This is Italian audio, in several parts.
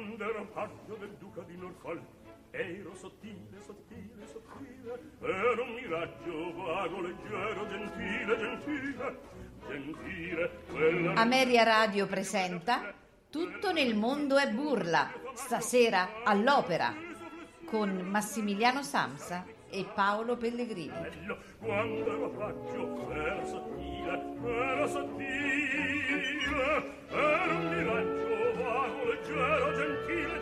quando ero paggio del duca di Norfolk ero sottile, sottile, sottile ero un miraggio vago, leggero, gentile, gentile gentile quella Ameria Radio presenta Tutto nel mondo è burla, stasera all'opera, con Massimiliano Samsa e Paolo Pellegrini. quando ero paggio ero sottile ero sottile ero un miraggio leggero, gentile,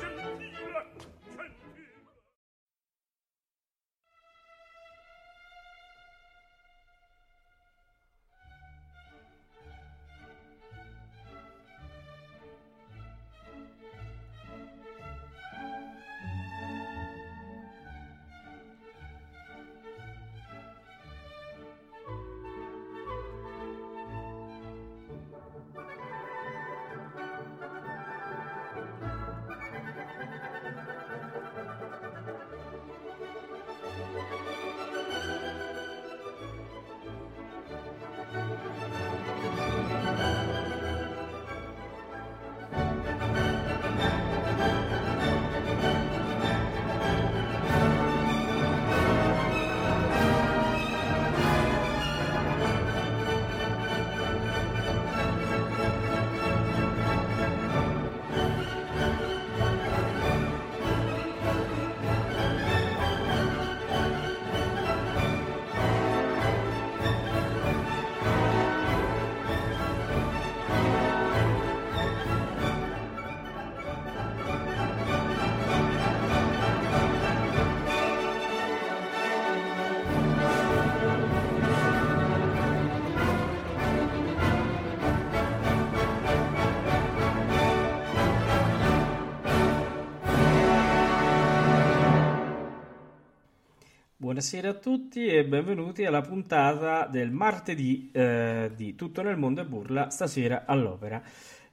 Buonasera a tutti e benvenuti alla puntata del martedì eh, di Tutto nel mondo e burla, stasera all'opera.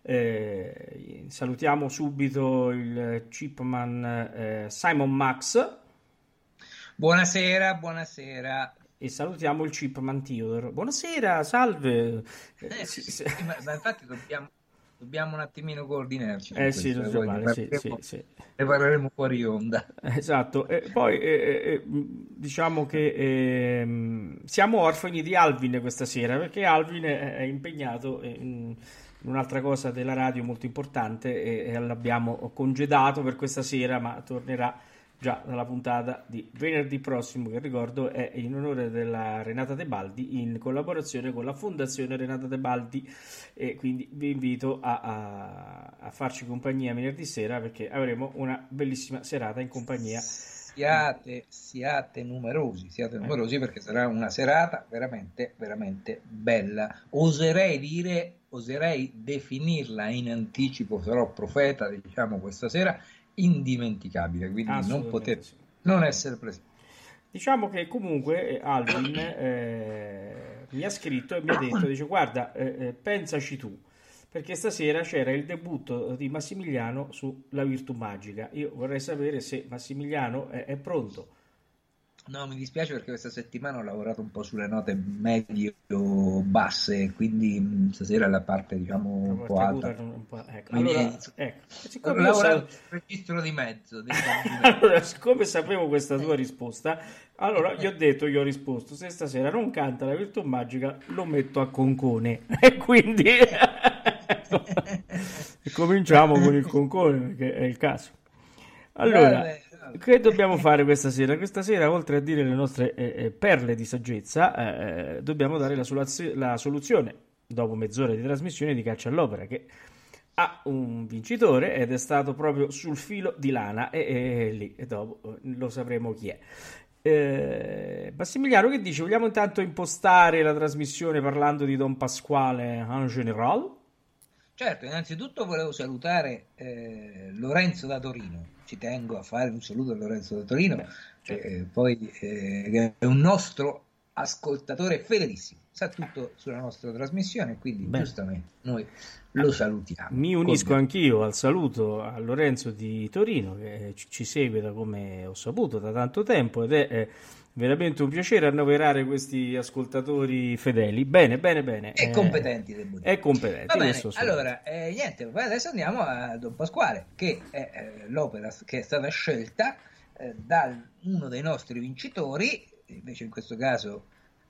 Eh, salutiamo subito il chipman eh, Simon Max Buonasera, buonasera. e salutiamo il chipman Theodore. Buonasera, salve. Eh, Eh, sì, sì, sì. sì, ma, ma infatti dobbiamo, dobbiamo un attimino coordinarci. Eh sì, questo, eh, so poi male, ne sì, sì, sì. ne parleremo fuori onda. Esatto, e poi eh, eh, mh, diciamo che ehm, siamo orfani di Alvin questa sera perché Alvin è, impegnato in, in un'altra cosa della radio molto importante e, e l'abbiamo congedato per questa sera, ma tornerà già dalla puntata di venerdì prossimo, che ricordo è in onore della Renata Tebaldi in collaborazione con la Fondazione Renata Tebaldi e quindi vi invito a, a- a farci compagnia venerdì sera perché avremo una bellissima serata in compagnia. Siate, siate numerosi, siate numerosi perché sarà una serata veramente, veramente bella. Oserei dire, oserei definirla in anticipo, sarò profeta, diciamo, questa sera, indimenticabile, quindi non potete sì. non essere presenti. Diciamo che comunque eh, Alvin eh, mi ha scritto e mi ha detto, dice guarda, eh, eh, pensaci tu, perché stasera c'era il debutto di Massimiliano sulla Virtù Magica. Io vorrei sapere se Massimiliano è, è pronto. No, mi dispiace perché questa settimana ho lavorato un po' sulle note medio-basse, quindi mh, stasera la parte, diciamo, un po' alta. un po'- ecco. Quindi, Allora, ecco, Ho siccome sa- lavorato sul registro di mezzo, di mezzo. Allora, siccome sapevo questa tua risposta, allora gli ho detto, gli ho risposto, se stasera non canta la virtù magica, lo metto a concone. E quindi cominciamo con il concone, perché è il caso. Allora, vabbè. Che dobbiamo fare questa sera? Questa sera, oltre a dire le nostre eh, eh, perle di saggezza, eh, dobbiamo dare la, solazio- la soluzione, dopo mezz'ora di trasmissione, di Caccia all'Opera, che ha un vincitore ed è stato proprio sul filo di lana e, e lì e dopo eh, lo sapremo chi è. Eh, Massimiliano che dice? Vogliamo intanto impostare la trasmissione parlando di Don Pasquale en general? Certo, innanzitutto volevo salutare eh, Lorenzo da Torino. Ci tengo a fare un saluto a Lorenzo da Torino, Beh, certo. eh, poi eh, che è un nostro ascoltatore fedelissimo, sa tutto sulla nostra trasmissione, quindi Beh. giustamente noi lo salutiamo. Mi unisco Con... anch'io al saluto a Lorenzo di Torino che ci segue da come ho saputo da tanto tempo ed è, è veramente un piacere annoverare questi ascoltatori fedeli. Bene, bene, bene. E eh, competenti, devo dire. E competenti. Bene, allora, eh, niente, adesso andiamo a Don Pasquale, che è eh, l'opera che è stata scelta eh, da uno dei nostri vincitori, invece in questo caso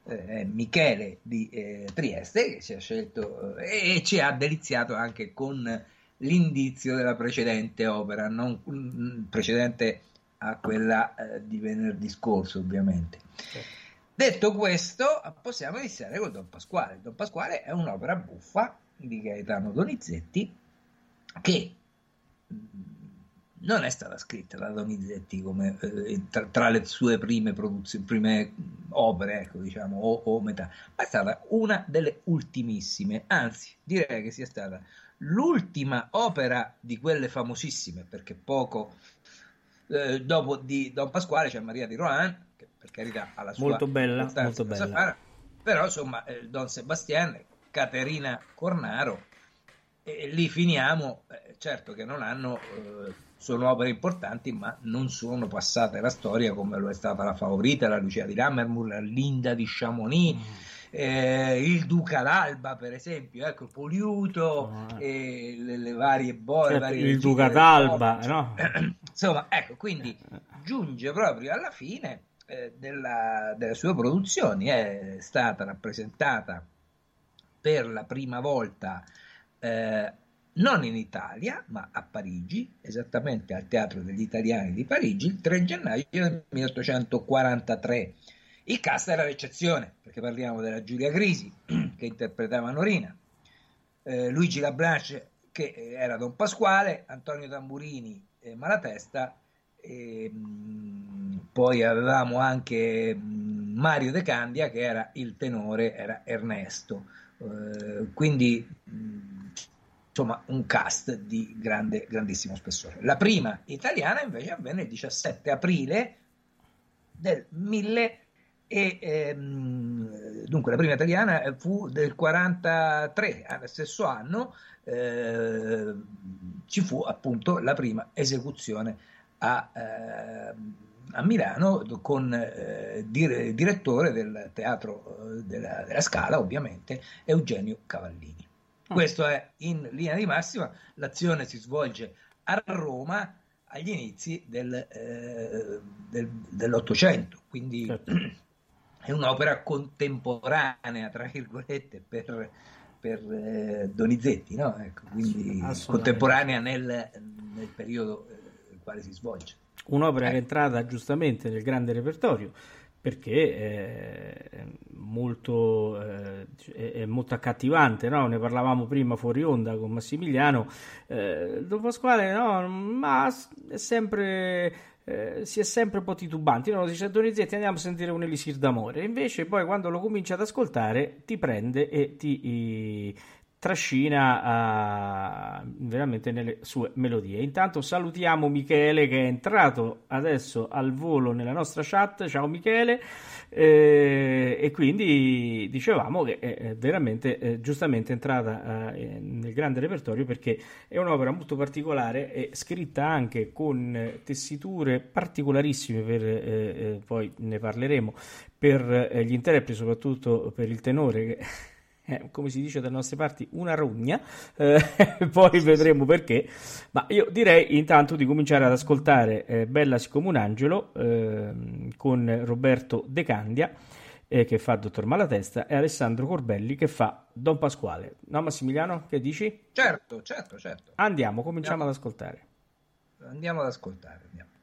eh, Michele di eh, Trieste, che ci ha scelto eh, e ci ha deliziato anche con l'indizio della precedente opera, non mm, precedente a quella eh, di venerdì scorso, ovviamente. Detto questo, possiamo iniziare con Don Pasquale. Don Pasquale è un'opera buffa di Gaetano Donizetti che mm, non è stata scritta da Donizetti come eh, tra, tra, le sue prime, produzioni, prime opere, ecco, diciamo, o, o, metà, ma è stata una delle ultimissime, anzi direi che sia stata l'ultima opera di quelle famosissime, perché poco eh, dopo di Don Pasquale c'è Maria di Rohan, che per carità ha la sua molto bella, molto bella. Fare, però insomma eh, Don Sebastian, Caterina Cornaro, e lì finiamo, eh, certo che non hanno eh, sono opere importanti, ma non sono passate alla storia come lo è stata la Favorita, la Lucia di Lammermoor, la Linda di Chamonix. Mm. Eh, il Duca d'Alba, per esempio, ecco, Poliuto, oh. eh, le, le, varie bolle. Certo, il Duca d'Alba, no? Insomma, ecco, quindi giunge proprio alla fine eh, della, delle sue produzioni, è stata rappresentata per la prima volta eh, non in Italia, ma a Parigi, esattamente al Teatro degli Italiani di Parigi, il 3 gennaio del 1843. Il cast era l'eccezione, perché parliamo della Giulia Grisi, che interpretava Norina, eh, Luigi Labranche, che era Don Pasquale, Antonio Tamburini e Malatesta, e, mh, mm, poi avevamo anche mh, mm, Mario De Candia, che era il tenore, era Ernesto. Eh, quindi mh, mm, insomma un cast di grande, grandissimo spessore. La prima italiana invece avvenne il 17 aprile del 1000 e ehm, dunque la prima italiana fu del 43, allo stesso anno eh, ci fu appunto la prima esecuzione a, eh, a Milano con eh, dire, direttore del teatro eh, della, della Scala ovviamente Eugenio Cavallini. Ah. Questo è in linea di massima, l'azione si svolge a Roma agli inizi del, eh, del, dell'Ottocento, quindi certo. È un'opera contemporanea, tra virgolette, per, per eh, Donizetti, no? ecco, quindi contemporanea nel, nel periodo eh, nel quale si svolge. Un'opera che è entrata giustamente nel grande repertorio perché è molto, eh, è molto accattivante, no? ne parlavamo prima fuori onda con Massimiliano, eh, Don Pasquale no, ma è sempre, eh, si è sempre un po' titubanti, no? dice Donizetti andiamo a sentire un elisir d'amore, invece poi quando lo cominci ad ascoltare ti prende e ti trascina uh, veramente nelle sue melodie. Intanto salutiamo Michele che è entrato adesso al volo nella nostra chat. Ciao Michele. Eh, e quindi dicevamo che è veramente eh, giustamente entrata eh, nel grande repertorio perché è un'opera molto particolare e scritta anche con tessiture particolarissime per eh, eh, poi ne parleremo per eh, gli interpreti soprattutto per il tenore che eh, come si dice dalle nostre parti, una rogna, eh, poi vedremo perché, ma io direi intanto di cominciare ad ascoltare eh, Bella siccome un angelo ehm, con Roberto De Candia eh, che fa Dottor Malatesta e Alessandro Corbelli che fa Don Pasquale. No Massimiliano, che dici? Certo, certo, certo. Andiamo, cominciamo andiamo. ad ascoltare. Andiamo ad ascoltare, andiamo.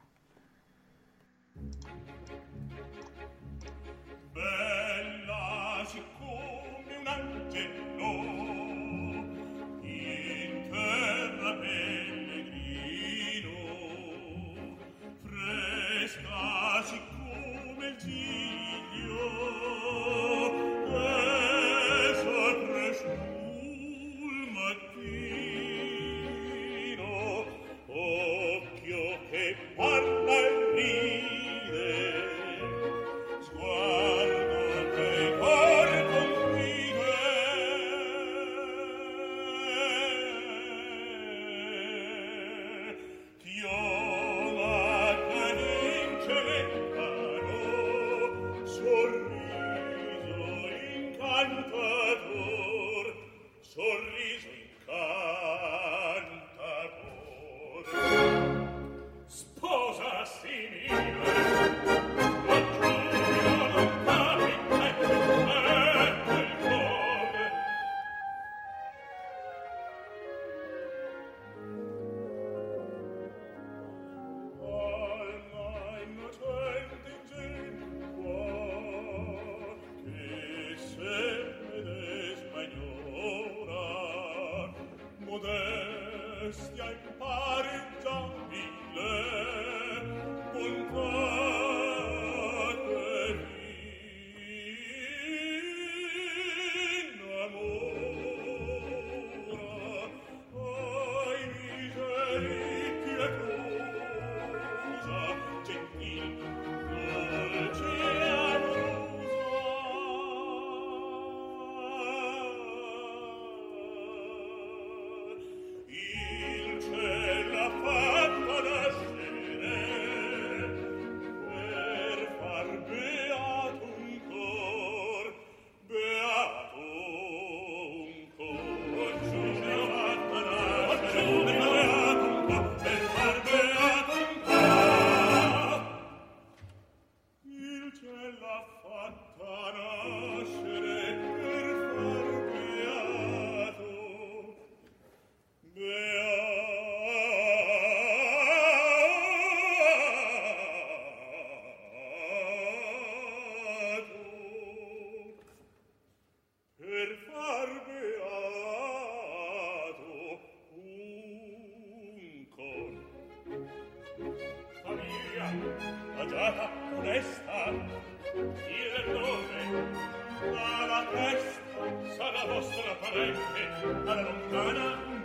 parente, alla lontana un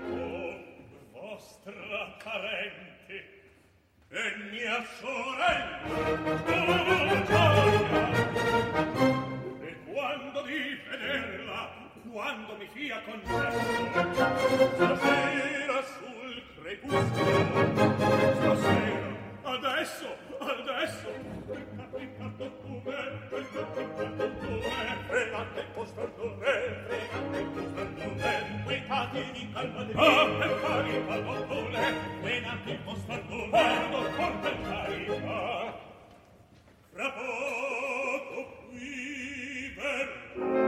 vostra parente, e mia sorella, oh, e quando di vederla, quando mi sia concesso, stasera sul crepuscolo, stasera, adesso, adesso, peccato tu me, mercatini calma de ah per pari palotole venante il postantone quando porta il carica fra poco qui verrò.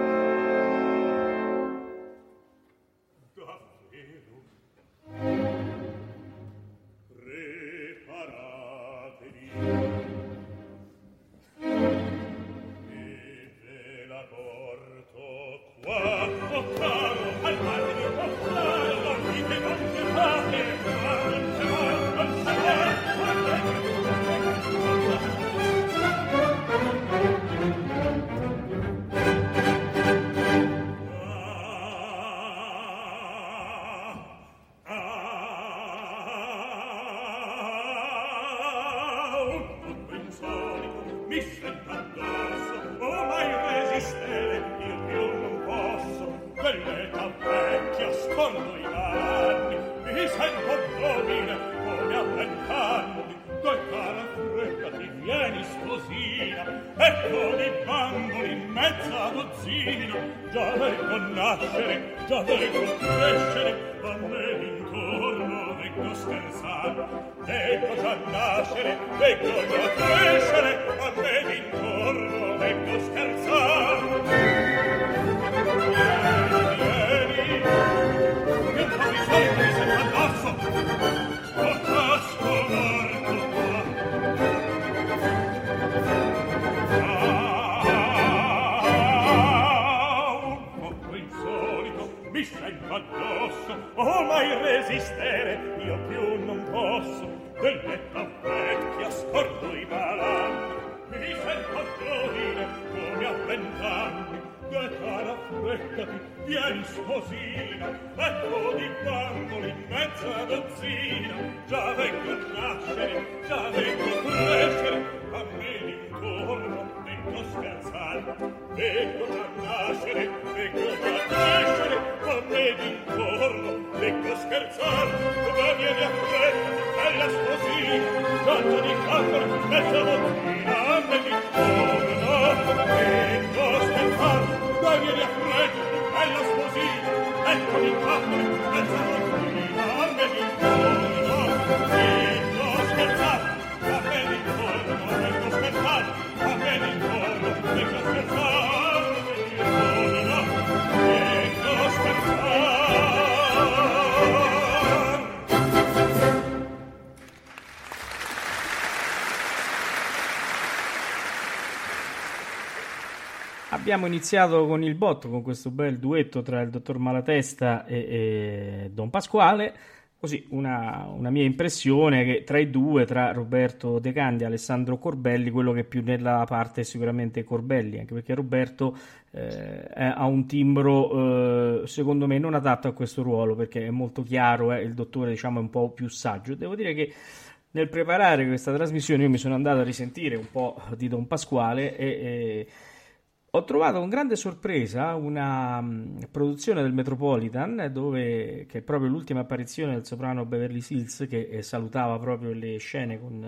ragazzino già lei con nascere già lei con crescere a me intorno vecchio scherzar ecco già nascere ecco già crescere a me intorno vecchio scherzar mai resistere io più non posso dell'etta vecchia scordo i balan mi dicen contorire come a vent'anni che cara freccati vieni sposina ecco di bamboli mezza dozzina. Già vengo a nascere già vengo a crescere a me l'intorno Ecco scherzar, ecco nascere, ecco nascere, con me d'intorno, ecco scherzar, come viene a te, bella così, tanto di camera, mezza bottina, a me d'intorno, ecco scherzar, come viene a te, bella così, abbiamo iniziato con il botto, con questo bel duetto tra il dottor Malatesta e, e Don Pasquale. Così una, una, mia impressione che tra i due, tra Roberto De Candi e Alessandro Corbelli, quello che più nella parte è sicuramente Corbelli, anche perché Roberto eh, ha un timbro eh, secondo me non adatto a questo ruolo perché è molto chiaro, eh, il dottore diciamo è un po' più saggio. Devo dire che nel preparare questa trasmissione io mi sono andato a risentire un po' di Don Pasquale e, e ho trovato con grande sorpresa una um, produzione del Metropolitan, dove, che è proprio l'ultima apparizione del soprano Beverly Hills, che eh, salutava proprio le scene con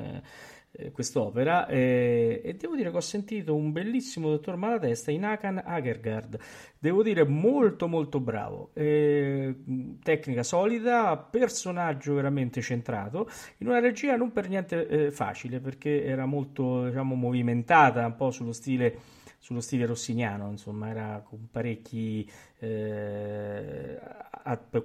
eh, quest'opera. Eh, e devo dire che ho sentito un bellissimo dottor Malatesta in Akan Agergard. Devo dire molto molto bravo. Eh, tecnica solida, personaggio veramente centrato, in una regia non per niente eh, facile, perché era molto diciamo, movimentata, un po' sullo stile sullo stile rossiniano, insomma, era con parecchi eh,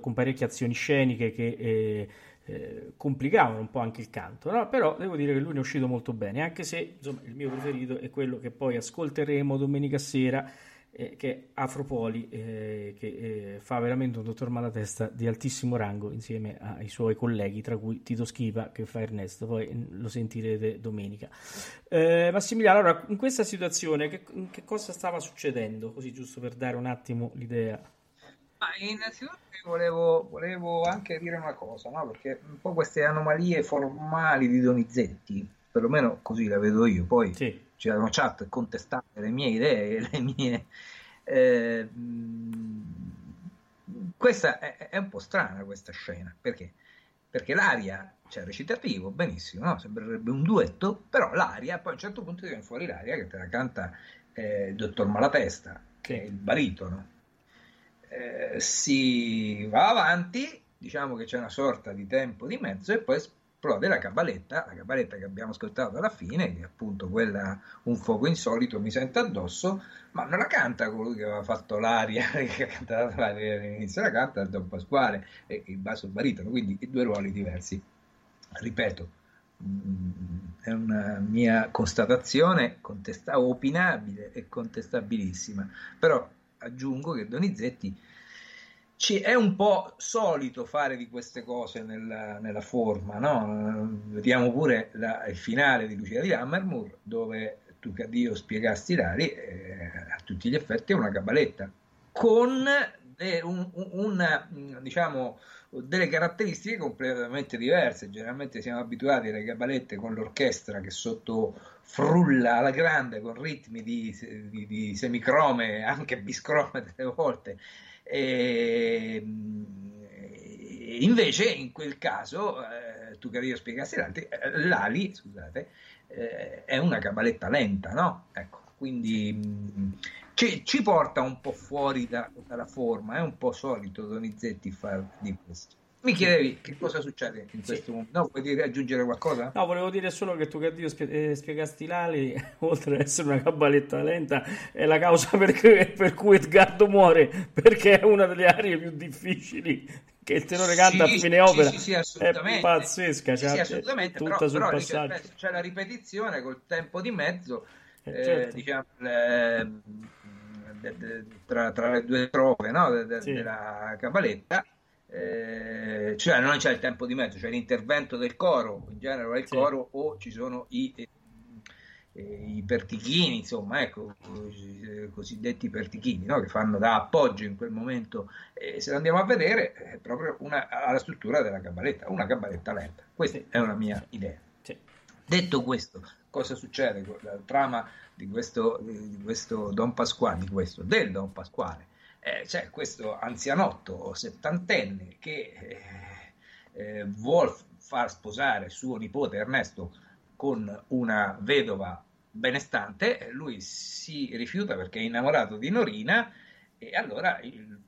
con parecchie azioni sceniche che eh, eh, complicavano un po' anche il canto, no? però devo dire che lui ne è uscito molto bene, anche se insomma, il mio preferito è quello che poi ascolteremo domenica sera eh, che è Afropoli, eh, che eh, fa veramente un dottor Malatesta di altissimo rango insieme ai suoi colleghi, tra cui Tito Schipa che fa Ernesto, poi mm, lo sentirete domenica. Eh, Massimiliano, allora, in questa situazione che, che, cosa stava succedendo? Così giusto per dare un attimo l'idea. Ma innanzitutto volevo, volevo anche dire una cosa, no? perché un po' queste anomalie formali di Donizetti, perlomeno così la vedo io, poi... Sì c'erano chat contestate le mie idee, le mie... Eh, questa è, è, un po' strana questa scena, perché? Perché l'aria, c'è il recitativo, benissimo, no? sembrerebbe un duetto, però l'aria, poi a un certo punto viene fuori l'aria che te la canta eh, il dottor Malatesta, che è il baritono. Eh, si va avanti, diciamo che c'è una sorta di tempo di mezzo e poi esplode la cabaletta, la cabaletta che abbiamo ascoltato alla fine, che è appunto quella Un fuoco insolito mi sento addosso, ma non la canta colui che aveva fatto l'aria, che ha cantato l'aria all'inizio, la canta Don Pasquale e il basso baritono, quindi due ruoli diversi. Ripeto, mm, è una mia constatazione contesta- opinabile e contestabilissima, però aggiungo che Donizetti ci, è un po' solito fare di queste cose nella, nella forma, no? Vediamo pure la, il finale di Lucia di Hammermoor, dove tu che a Dio spiegasti Lari, eh, a tutti gli effetti è una cabaletta, con de, un, un, una, diciamo, delle caratteristiche completamente diverse. Generalmente siamo abituati alle cabalette con l'orchestra che sotto frulla alla grande con ritmi di, di, di semicrome, anche biscrome delle volte, e, invece in quel caso, eh, tu che io spiegassi l'altro, eh, l'ali, scusate, eh, è una cabaletta lenta, no? Ecco, quindi mh, mm, ci, ci, porta un po' fuori da, dalla forma, è un po' solito Donizetti fare di questo. Mi chiedevi che cosa succede in questo momento? No, vuoi dire, aggiungere qualcosa? No, volevo dire solo che tu che Dio spie- eh, spiegasti l'ali, oltre ad essere una cabaletta lenta, è la causa per, per cui Edgardo muore, perché è una delle aree più difficili che il tenore canta sì, a fine opera. Sì, sì, assolutamente. È pazzesca, cioè, sì, assolutamente. Tutta però, sul però passaggio. C'è, c'è, la ripetizione col tempo di mezzo, eh, eh, certo. diciamo, le, de, de, tra, tra, le due prove no? de, della cabaletta eh, cioè non c'è il tempo di mezzo, c'è l'intervento del coro, in genere è il sì. coro o ci sono i, eh, i pertichini, insomma, ecco, i cosiddetti pertichini, no? che fanno da appoggio in quel momento. E se andiamo a vedere, è proprio una, la struttura della cabaletta, una cabaletta lenta. Questa è una mia idea. Sì. Detto questo, cosa succede con la trama di questo, di questo Don Pasquale, di questo, del Don Pasquale? Eh, c'è questo anzianotto settantenne che eh, eh, vuol far sposare suo nipote Ernesto con una vedova benestante, lui si rifiuta perché è innamorato di Norina e allora il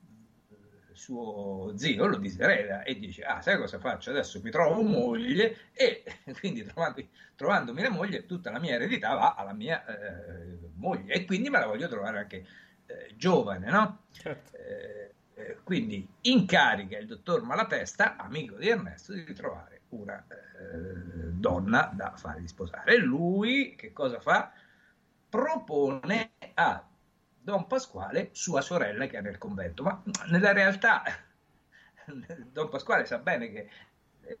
suo zio lo disereda e dice ah sai cosa faccio? Adesso mi trovo moglie e quindi trovando, trovandomi la moglie tutta la mia eredità va alla mia eh, moglie e quindi me la voglio trovare anche eh, giovane, no? Certo. Eh, eh, quindi incarica il dottor Malatesta, amico di Ernesto, di trovare una eh, donna da fargli sposare. Lui che cosa fa? Propone a Don Pasquale sua sorella che è nel convento, ma nella realtà Don Pasquale sa bene che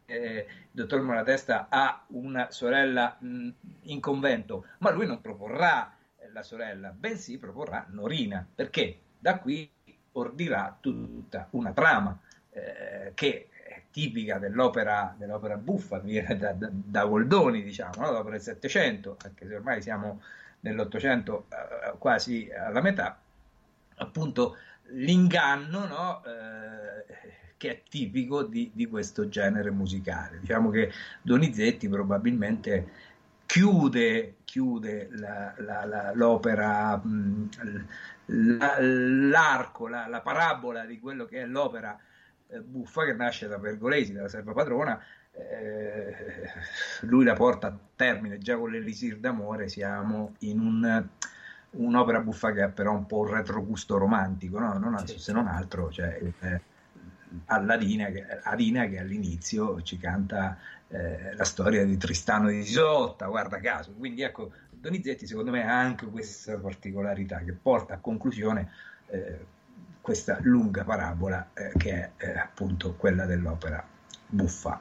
eh, il dottor Malatesta ha una sorella mh, in convento, ma lui non proporrà la sorella, bensì proporrà Norina, perché da qui ordirà tutta una trama eh, che è tipica dell'opera, dell'opera buffa, viene da, da, da Goldoni, diciamo, no? dopo il Settecento, anche se ormai siamo nell'Ottocento eh, quasi alla metà, appunto l'inganno no? eh, che è tipico di, di, questo genere musicale. Diciamo che Donizetti probabilmente chiude, chiude la, la, la, l'opera, mh, l'arco, la, parabola di quello che è l'opera eh, buffa che nasce da Pergolesi, dalla serva padrona, eh, lui la porta a termine già con l'Elisir d'amore, siamo in un un'opera buffa che ha però un po' un retrogusto romantico, no? non, se non altro, cioè, eh, Alladina, che, Adina che all'inizio ci canta eh, la storia di Tristano di Isotta, guarda caso. Quindi ecco, Donizetti secondo me ha anche questa particolarità che porta a conclusione eh, questa lunga parabola eh, che è eh, appunto quella dell'opera buffa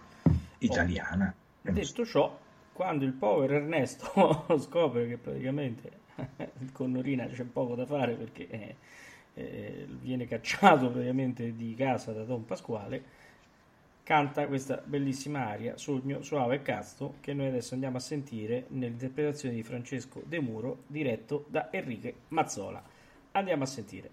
italiana. Oh. Detto ciò, quando il povero Ernesto scopre che praticamente con Norina c'è poco da fare perché eh, viene cacciato praticamente di casa da Don Pasquale, canta questa bellissima aria, Sogno suave e casto, che noi adesso andiamo a sentire nell'interpretazione di Francesco De Muro, diretto da Enrique Mazzola. Andiamo a sentire.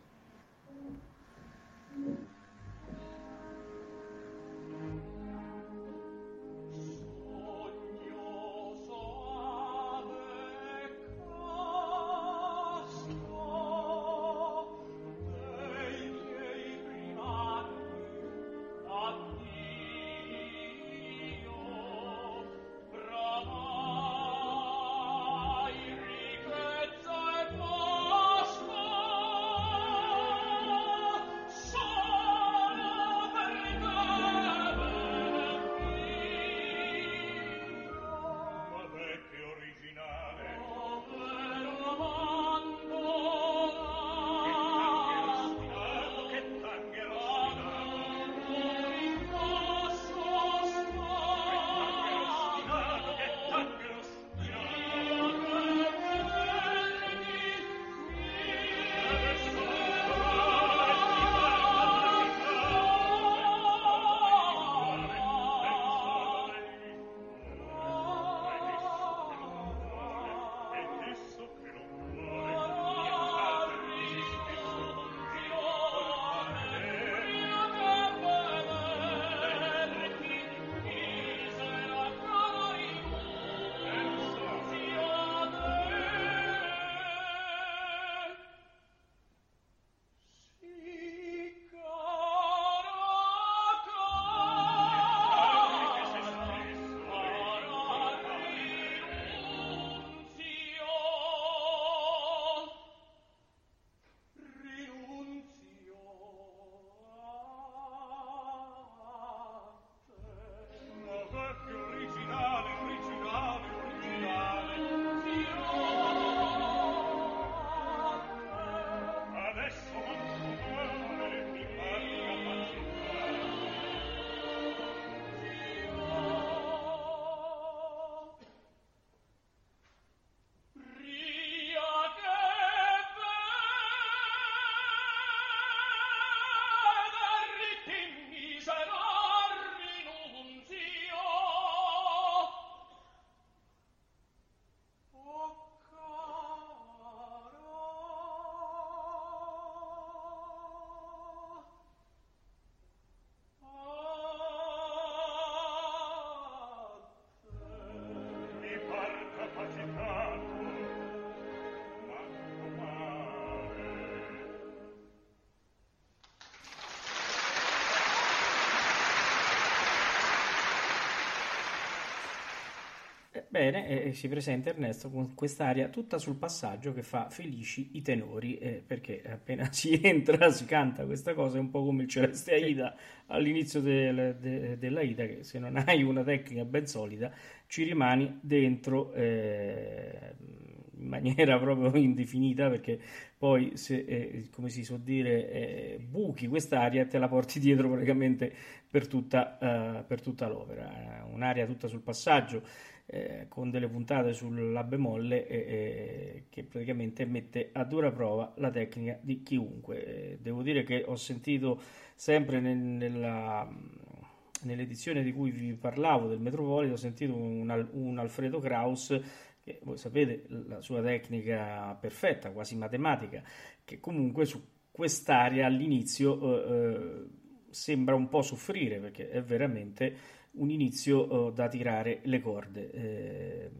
Bene, e si presenta Ernesto con quest'aria tutta sul passaggio che fa felici i tenori, eh, perché appena si entra si canta questa cosa, è un po' come il Celeste Aida all'inizio del, de, dell'Aida, che se non hai una tecnica ben solida ci rimani dentro, eh, in maniera proprio indefinita perché poi se, eh, come si suol dire, eh, buchi quest'area e te la porti dietro praticamente per tutta, uh, per tutta l'opera. Un'area tutta sul passaggio eh, con delle puntate sulla bemolle eh, che praticamente mette a dura prova la tecnica di chiunque. devo dire che ho sentito sempre nel, nella, nell'edizione di cui vi parlavo del Metropolitan, ho sentito un, un Alfredo Kraus che voi sapete la sua tecnica perfetta, quasi matematica, che comunque su quest'area all'inizio eh, eh sembra un po' soffrire perché è veramente un inizio uh, da tirare le corde. Eh,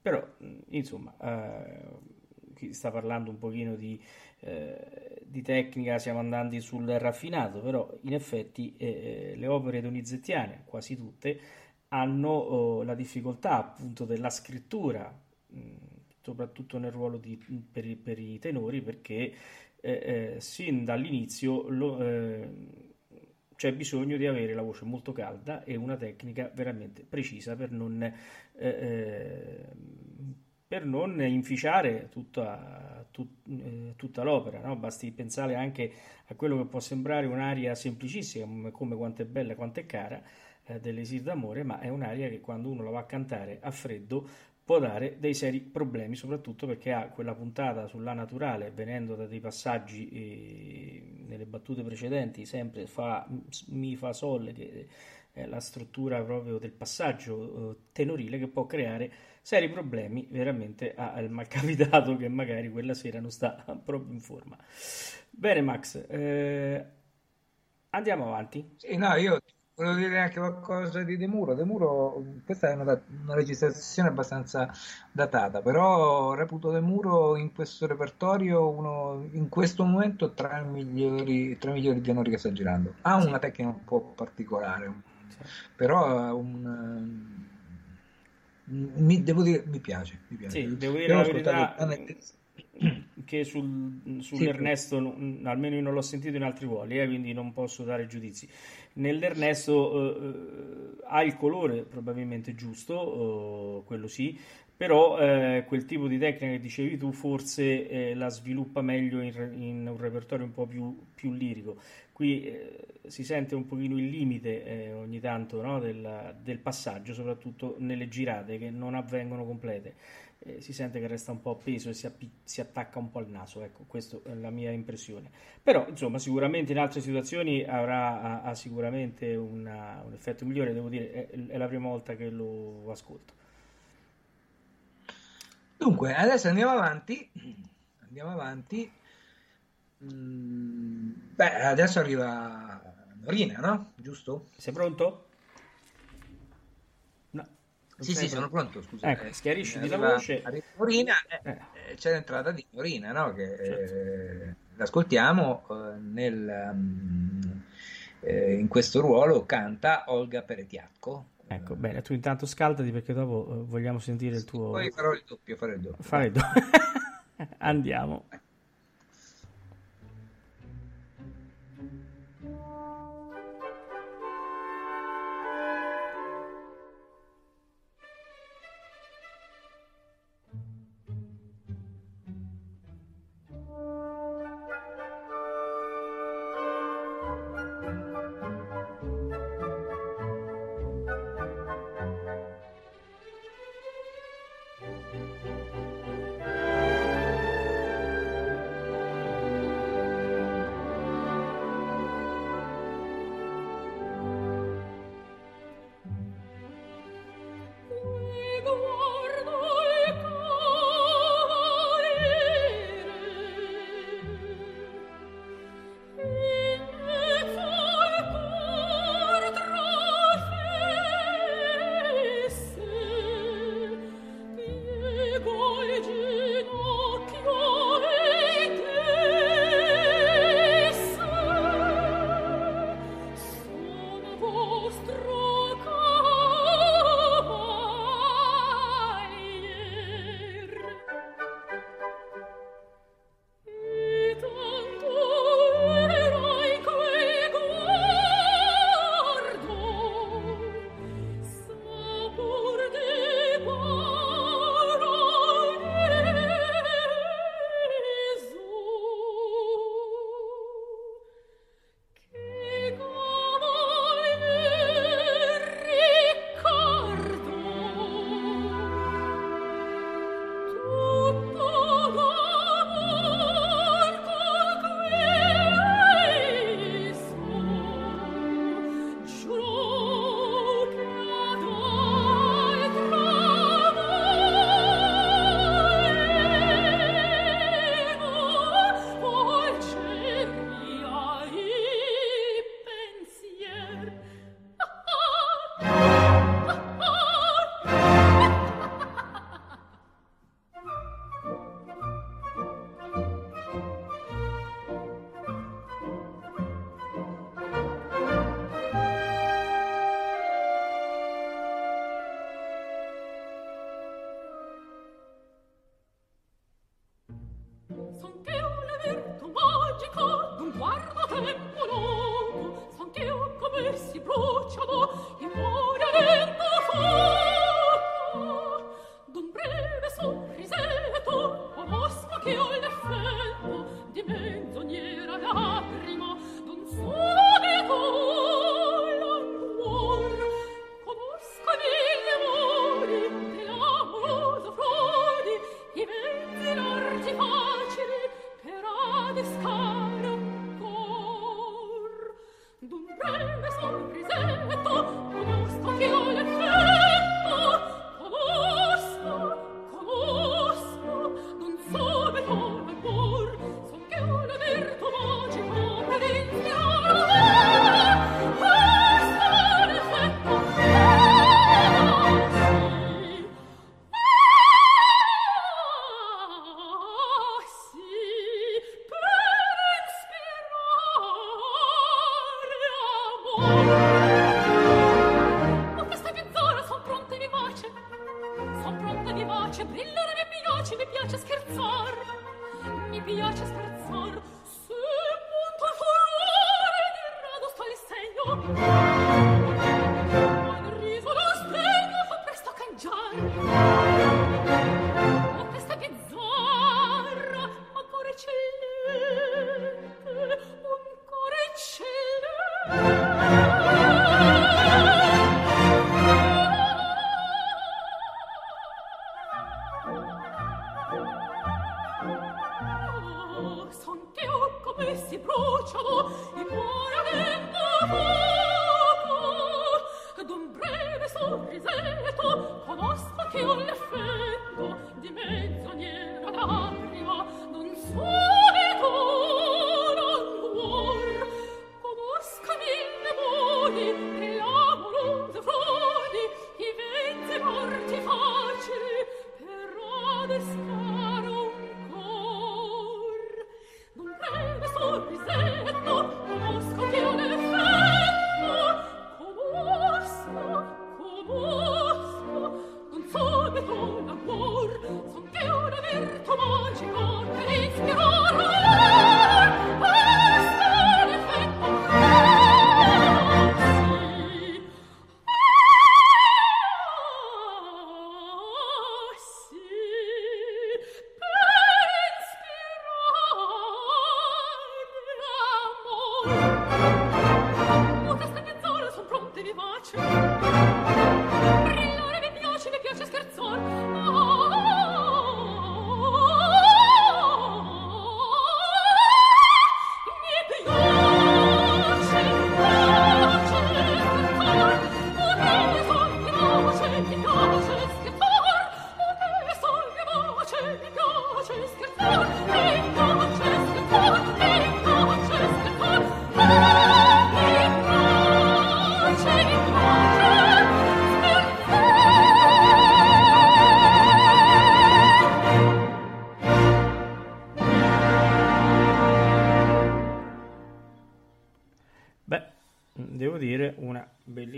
però, insomma, uh, chi sta parlando un pochino di, eh, di, tecnica, stiamo andando sul raffinato, però in effetti eh, le opere donizettiane, quasi tutte, hanno uh, la difficoltà appunto della scrittura, mh, soprattutto nel ruolo di, per, i, per, i tenori, perché eh, eh, sin dall'inizio lo, c'è bisogno di avere la voce molto calda e una tecnica veramente precisa per non, eh, eh, per non inficiare tutta, tut, eh, tutta l'opera. No? Basti pensare anche a quello che può sembrare un'aria semplicissima, come, quanto è bella, quanto è cara, eh, dell'Esir d'amore, ma è un'aria che quando uno la va a cantare a freddo può dare dei seri problemi, soprattutto perché ha quella puntata sulla naturale, venendo da dei passaggi eh, nelle battute precedenti, sempre fa mi fa sol, che è la struttura proprio del passaggio eh, tenorile che può creare seri problemi veramente al malcapitato che magari quella sera non sta proprio in forma. Bene Max, eh, andiamo avanti. Sì, no, io Volevo dire anche qualcosa di De Muro. De Muro, questa è una, una, registrazione abbastanza datata, però reputo De Muro in questo repertorio uno, in questo momento tra i migliori, tra i migliori tenori che sta girando. Ha una tecnica un po' particolare, però un, mi, devo dire, mi piace. Mi piace. Sì, devo dire la verità che sul, sull'Ernesto sì. almeno io non l'ho sentito in altri ruoli eh, quindi non posso dare giudizi. nell'Ernesto eh, eh, ha il colore probabilmente giusto eh, quello sì però eh, quel tipo di tecnica che dicevi tu forse eh, la sviluppa meglio in, in, un repertorio un po' più, più lirico. Qui si sente un pochino il limite ogni tanto no, del, del passaggio soprattutto nelle girate che non avvengono complete eh, si sente che resta un po' appeso e si, appi- si, attacca un po' al naso, ecco, questa è la mia impressione. Però, insomma, sicuramente in altre situazioni avrà ha, ha sicuramente una, un effetto migliore, devo dire, è, è, la prima volta che lo ascolto. Dunque, adesso andiamo avanti, andiamo avanti. Mm, beh, adesso arriva Norina, no? Giusto? Sei pronto? Sì, sì, sono pronto, scusa. Ecco, eh, schiarisci di la voce. Norina, eh, eh. c'è l'entrata di Norina, no? Che certo. eh, l'ascoltiamo eh, nel, um, in questo ruolo canta Olga Peretiacco. Ecco, bene, tu intanto scaldati perché dopo vogliamo sentire il tuo... Poi farò il doppio, farò il doppio. Fare il doppio. Andiamo.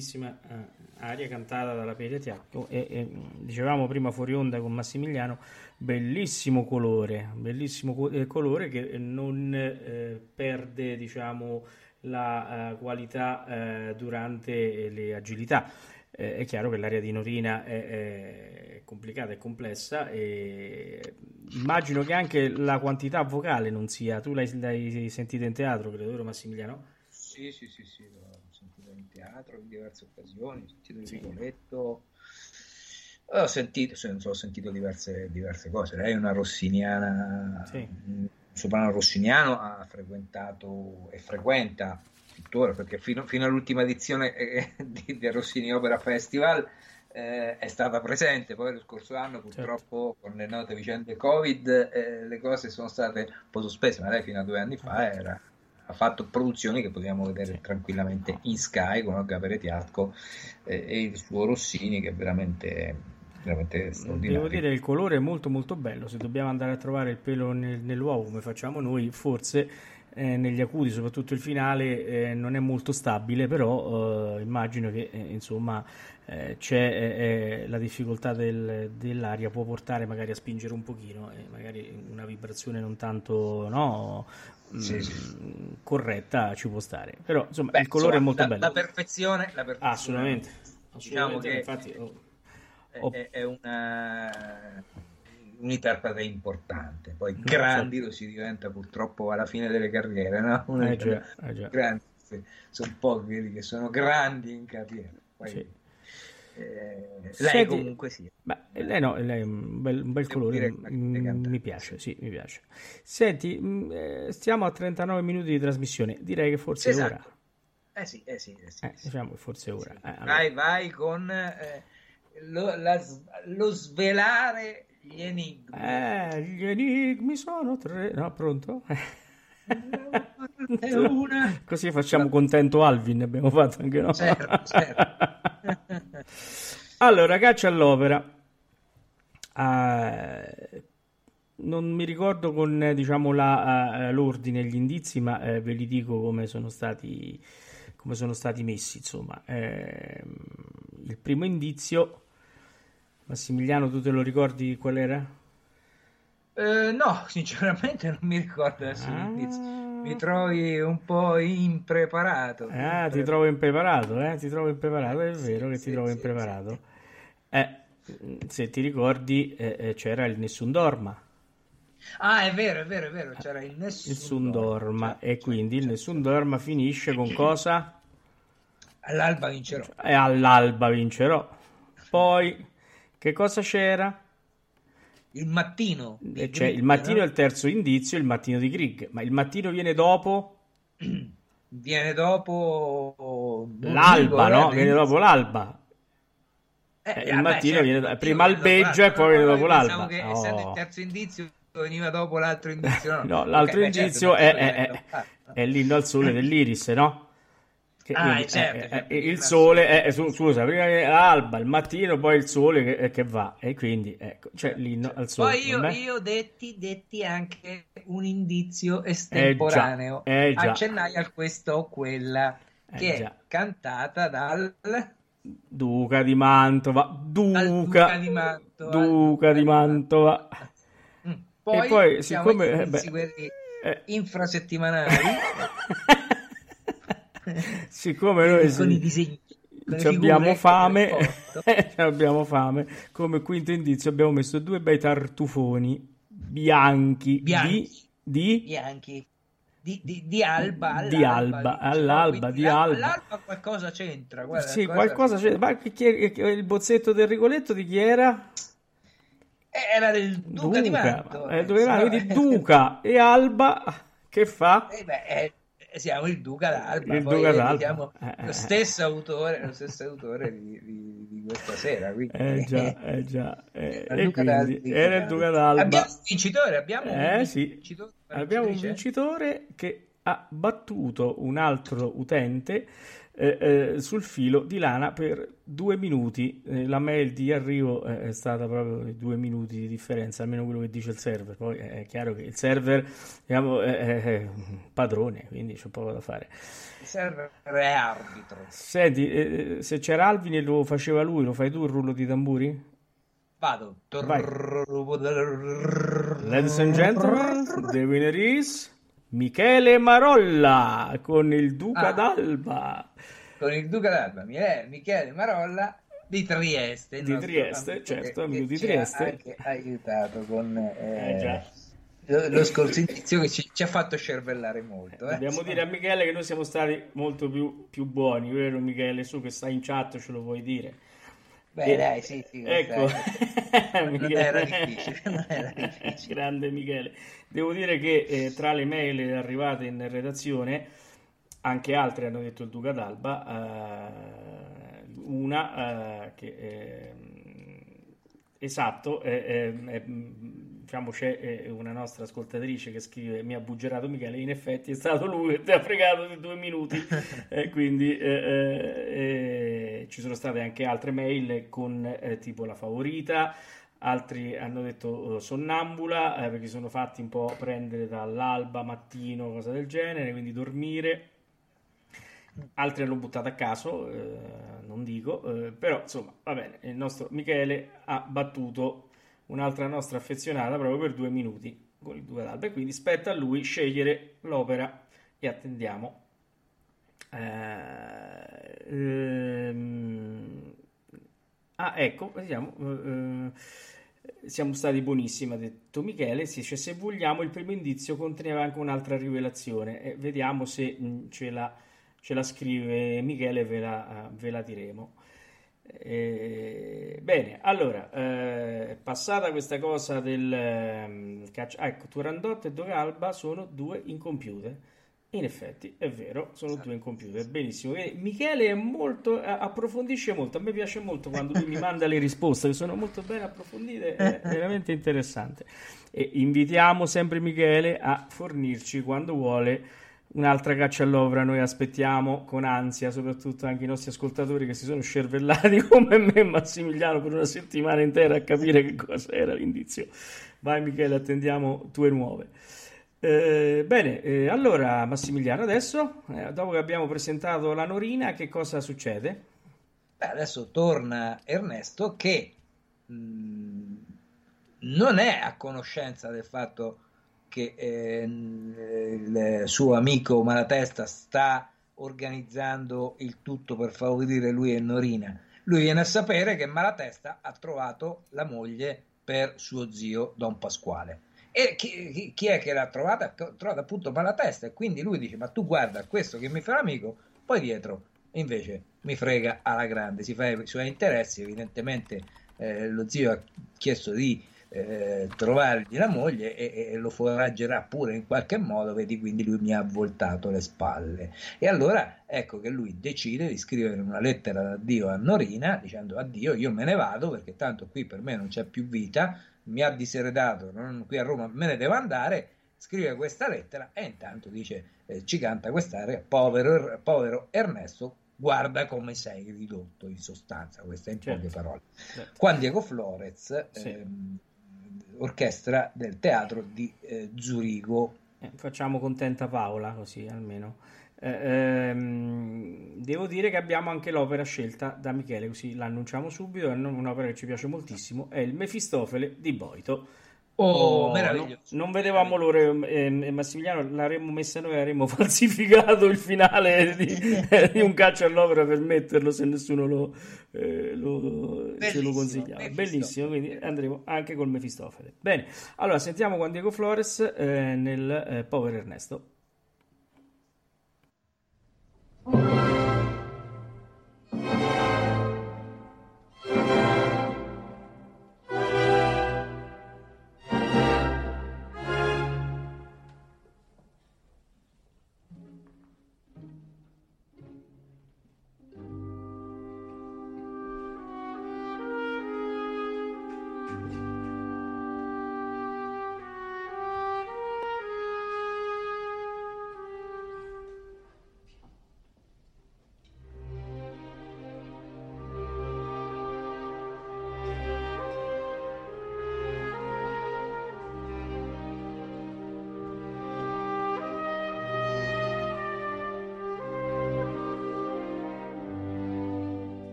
Bellissima uh, aria cantata dalla Pediatiacco e, e, dicevamo prima fuori onda con Massimiliano bellissimo colore bellissimo co- eh, colore che non eh, perde diciamo la uh, qualità uh, durante le agilità eh, è chiaro che l'area di Norina è, è complicata e complessa e immagino che anche la quantità vocale non sia tu l'hai, l'hai sentita in teatro credo Massimiliano? Sì, sì, sì, sì, teatro in diverse occasioni, ho sentito il sì. Rigoletto, ho sentito, ho sentito diverse, diverse, cose. Lei è una rossiniana, sì. un soprano rossiniano, ha frequentato e frequenta tuttora, perché fino, fino all'ultima edizione eh, di, del Rossini Opera Festival eh, è stata presente, poi lo scorso anno certo. purtroppo certo. con le note vicende Covid eh, le cose sono state un po' sospese, ma lei fino a due anni fa era ha fatto produzioni che potevamo vedere sì. tranquillamente in Sky con Olga Peretiatco eh, e il suo Rossini che è veramente, veramente straordinario. Devo dire il colore è molto molto bello, se dobbiamo andare a trovare il pelo nel, nell'uovo come facciamo noi, forse eh, negli acuti, soprattutto il finale, eh, non è molto stabile, però eh, immagino che eh, insomma eh, c'è eh, la difficoltà del, dell'aria, può portare magari a spingere un pochino e magari una vibrazione non tanto no, sì, mm, sì. corretta ci può stare. Però insomma Beh, il colore insomma, è molto la, bello. La perfezione, la perfezione assolutamente. Diciamo assolutamente che infatti, oh, è, è una, un interprete importante. Poi no, grandi certo. lo si diventa purtroppo alla fine delle carriere, no? Una eh già, eh già. Grandi, sono pochi quelli che sono grandi in carriera. Poi, sì. Lei Senti, comunque sì. Beh, lei no, lei è un bel, un bel colore, mm, mi piace, sì, mi piace. Senti, mm, eh, stiamo a 39 minuti di trasmissione, direi che forse esatto. è ora. Eh sì, eh sì, eh sì, eh, diciamo che forse è ora. Sì. Eh, allora. Vai, vai con eh, lo, la, lo, svelare gli enigmi. Eh, gli enigmi sono tre. No, pronto? Una. Così facciamo contento Alvin, abbiamo fatto anche noi. Certo, certo. allora, caccia all'opera. Uh, non mi ricordo con diciamo, la, uh, l'ordine gli indizi, ma uh, ve li dico come sono stati, come sono stati messi. Insomma, eh, il primo indizio, Massimiliano, tu te lo ricordi qual era? Eh, no, sinceramente non mi ricordo adesso Ah. l'indizio. Mi trovi un po' impreparato. Ah, ti trovo impreparato, eh? Ti trovo impreparato, è vero che ti sì, trovo sì, impreparato. Eh, se ti ricordi, eh, eh, c'era il Nessun Dorma. Ah, è vero, è vero, è vero, c'era il nessun, Nessun Dorma. Certo, E quindi il certo, Nessun Dorma finisce con cosa? All'alba vincerò. E all'alba vincerò. Poi, che cosa c'era? Il mattino. Eh, il Grieg, mattino no? è il terzo indizio, il mattino di Grieg. Ma il mattino viene dopo Viene dopo l'alba, dico, no? eh, Viene dopo l'alba. Eh, Eh, il vabbè, mattino certo, viene- il prima albeggio e poi viene dopo l'alba. che essendo Oh. il terzo indizio veniva dopo l'altro indizio. No, No, l'altro Ok, beh, certo, indizio il è, è- è- è l'inno al sole dell'Iris, no? Che Ah, quindi, certo, eh, certo, eh, prima il il sole è, è- su- scusa, prima viene l'alba, il mattino, poi il sole che, eh, che va, e quindi ecco, c'è l'inno al sole. Poi io, io detti, detti anche un indizio estemporaneo. eh già. Accennai a questa o quella Eh che è cantata dal, Duca di Mantova, Duca, Duca di Mantova. Duca di Mantova. Mm. Poi, poi, siamo siccome- eh, beh, quelli eh. infrasettimanali Siccome noi con i disegni. abbiamo fame, ci abbiamo fame, come quinto indizio abbiamo messo due bei tartufoni bianchi, Bianchi. di, di bianchi di, di- di alba, Di all'alba, alba, all'alba, di alba. l'alba qualcosa c'entra guarda, Sì, cosa- qualcosa c'è. Ma chi- chi- il bozzetto del Rigoletto di chi era? Eh, era del Duca, di Manto Eh, dove era? eh, Quindi Duca e Alba che fa? Eh, beh, eh, siamo il Duca d'Alba, Il poi Duca eh, d'Alba. siamo Eh, eh, lo stesso autore, lo stesso autore di, di- di questa sera. Quindi. Eh già, eh già. Eh, era il Duca d'Alba. Abbiamo un vincitore, abbiamo Eh un sì, vincitore, abbiamo un vincitore che ha battuto un altro utente eh, eh, sul filo di lana per due minuti. Eh, la mail di arrivo eh, è stata proprio di due minuti di differenza, almeno quello che dice il server. Poi è chiaro che il server diciamo, è, è- padrone, quindi c'è poco da fare. Il server è arbitro. Senti, eh, se c'era Alvin e lo faceva lui, lo fai tu il rullo di tamburi? Vado. Vai. Ladies and gentlemen, the winner is Michele Marolla con il Duca Ah. d'Alba. Con il Duca d'Alba, Michele, Marolla di Trieste. Di Trieste, certo, amico di Trieste. anche aiutato con eh, Eh, lo, lo scorso indizio che ci, ci ha fatto cervellare molto. eh. Dobbiamo dire a Michele che noi siamo stati molto più, più buoni, vero Michele? Su che stai in chat ce lo puoi dire. Beh, Eh, dai, sì, sì, Ecco, Non era difficile, non era difficile. Grande Michele. Devo dire che eh, tra le mail arrivate in redazione, anche altre hanno detto il Duca d'Alba, eh, una eh, che ehm, esatto, eh, mh, diciamo c'è eh, una nostra ascoltatrice che scrive mi ha buggerato Michele, in effetti è stato lui che ti ha fregato di due minuti e quindi eh, eh, eh, ci sono state anche altre mail con eh, tipo la favorita altri hanno detto eh, sonnambula eh, perché sono fatti un po' prendere dall'alba, mattino, cosa del genere, quindi dormire. Altri hanno buttato a caso, eh, non dico, eh, però insomma va bene. Il nostro Michele ha battuto un'altra nostra affezionata proprio per due minuti con il Duca d'Alba e quindi spetta a lui scegliere l'opera e attendiamo. Eh, ehm, ah, ecco, vediamo. eh, eh, siamo stati buonissimi, ha detto Michele. Sì, cioè, se vogliamo, il primo indizio conteneva anche un'altra rivelazione. E vediamo se mh, ce la, ce la scrive Michele, ve la, eh, ve la diremo. Eh, bene, allora, eh, passata questa cosa del ehm, caccia- ah, ecco, Turandot e Dogalba sono due in computer. In effetti, è vero, sono due in computer, benissimo. Quindi Michele è molto, eh, approfondisce molto, a me piace molto quando lui mi manda le risposte, che sono molto ben approfondite, è veramente interessante. E invitiamo sempre Michele a fornirci quando vuole un'altra caccia all'opera, noi aspettiamo con ansia, soprattutto anche i nostri ascoltatori che si sono scervellati come me e Massimiliano per una settimana intera a capire che cosa era l'indizio. Vai Michele, attendiamo tue nuove. Eh, bene, eh, allora Massimiliano, adesso, eh, dopo che abbiamo presentato la Norina, che cosa succede? Beh, adesso torna Ernesto che mh, non è a conoscenza del fatto che eh, il suo amico Malatesta sta organizzando il tutto per favorire lui e Norina. Lui viene a sapere che Malatesta ha trovato la moglie per suo zio Don Pasquale. E chi, chi è che l'ha trovata? Ha trovato appunto Malatesta e quindi lui dice ma tu guarda questo che mi fa l'amico, poi dietro invece mi frega alla grande, si fa i suoi interessi, evidentemente eh, lo zio ha chiesto di eh, trovargli la moglie e, e, lo foraggerà pure in qualche modo, vedi quindi lui mi ha voltato le spalle. E allora ecco che lui decide di scrivere una lettera d'addio a Norina dicendo addio, io me ne vado perché tanto qui per me non c'è più vita, mi ha diseredato, non, qui a Roma me ne devo andare, scrive questa lettera e intanto dice, eh, ci canta quest'area, povero, povero Ernesto, guarda come sei ridotto in sostanza, questa in certo. poche parole. Certo. Juan Diego Flores, sì. ehm, orchestra del teatro di eh, Zurigo. Eh, facciamo contenta Paola così almeno. Eh, ehm, devo dire che abbiamo anche l'opera scelta da Michele, così l'annunciamo subito, è un'opera che ci piace moltissimo, è il Mefistofele di Boito. Oh, oh meraviglioso. No, non vedevamo l'ora, eh, eh, Massimiliano, l'avremmo messa noi, avremmo falsificato il finale di, di, un caccia all'opera per metterlo se nessuno lo, eh, lo, ce lo consigliava. Bellissimo, quindi andremo anche col Mefistofele. Bene, allora sentiamo Juan Diego Flores eh, nel eh, Povero Ernesto.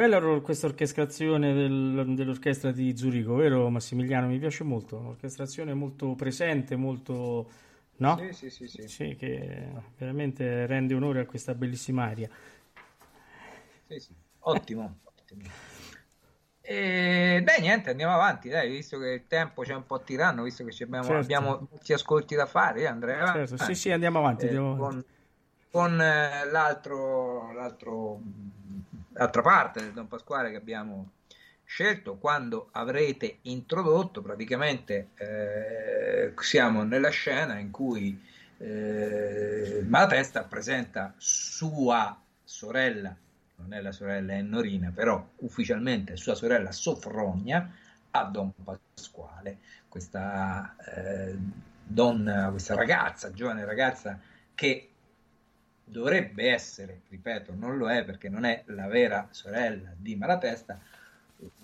Bella questa orchestrazione del, dell'orchestra di Zurigo, vero Massimiliano? Mi piace molto, un'orchestrazione molto presente, molto... No? Sì, sì, sì, sì. Che veramente rende onore a questa bellissima aria. Ottimo, ottimo. E dai, niente, andiamo avanti, dai, visto che il tempo c'è un po' tiranno, visto che abbiamo, certo. abbiamo molti ascolti da fare, Andrea. Certo, sì, sì, andiamo avanti. Eh, andiamo con, avanti. con eh, l'altro, l'altro, l'altra parte del Don Pasquale che abbiamo scelto quando avrete introdotto, praticamente eh, siamo nella scena in cui eh, Malatesta presenta sua sorella non è la sorella Ennorina, però ufficialmente è sua sorella Sofronia, a Don Pasquale, questa eh, donna, questa ragazza, giovane ragazza che dovrebbe essere, ripeto, non lo è perché non è la vera sorella di Malatesta,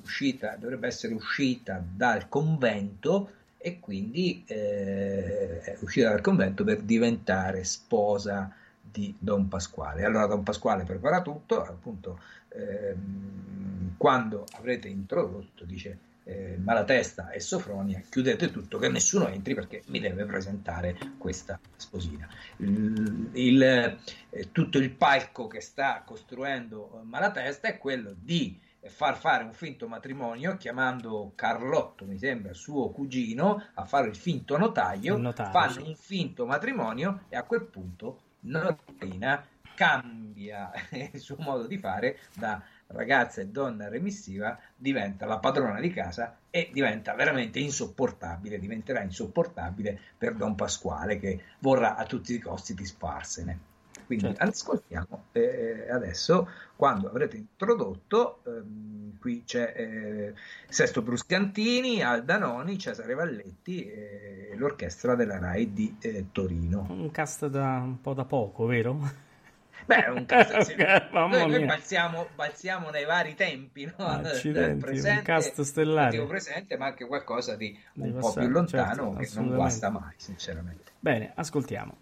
uscita, dovrebbe essere uscita dal convento e quindi eh, è uscita dal convento per diventare sposa di Don Pasquale. Allora Don Pasquale prepara tutto, appunto ehm, quando avrete introdotto dice eh, Malatesta e Sofronia, chiudete tutto che nessuno entri perché mi deve presentare questa sposina. Il, il, eh, tutto il palco che sta costruendo Malatesta è quello di far fare un finto matrimonio chiamando Carlotto, mi sembra, suo cugino, a fare il finto notaio, notaio fanno un finto matrimonio e a quel punto Norina cambia il suo modo di fare da ragazza e donna remissiva, diventa la padrona di casa e diventa veramente insopportabile, diventerà insopportabile per Don Pasquale che vorrà a tutti i costi disfarsene. Quindi certo. ascoltiamo eh, adesso quando avrete introdotto, ehm, qui c'è eh, Sesto Bruscantini, Aldanoni, Cesare Valletti e l'orchestra della RAI di eh, Torino. Un cast da un po' da poco, vero? Beh, un cast noi, noi balziamo, balziamo, nei vari tempi, no? Accidenti, presente, un cast stellare. presente, ma anche qualcosa di un Deve po' più lontano certo, che non guasta mai, sinceramente. Bene, ascoltiamo.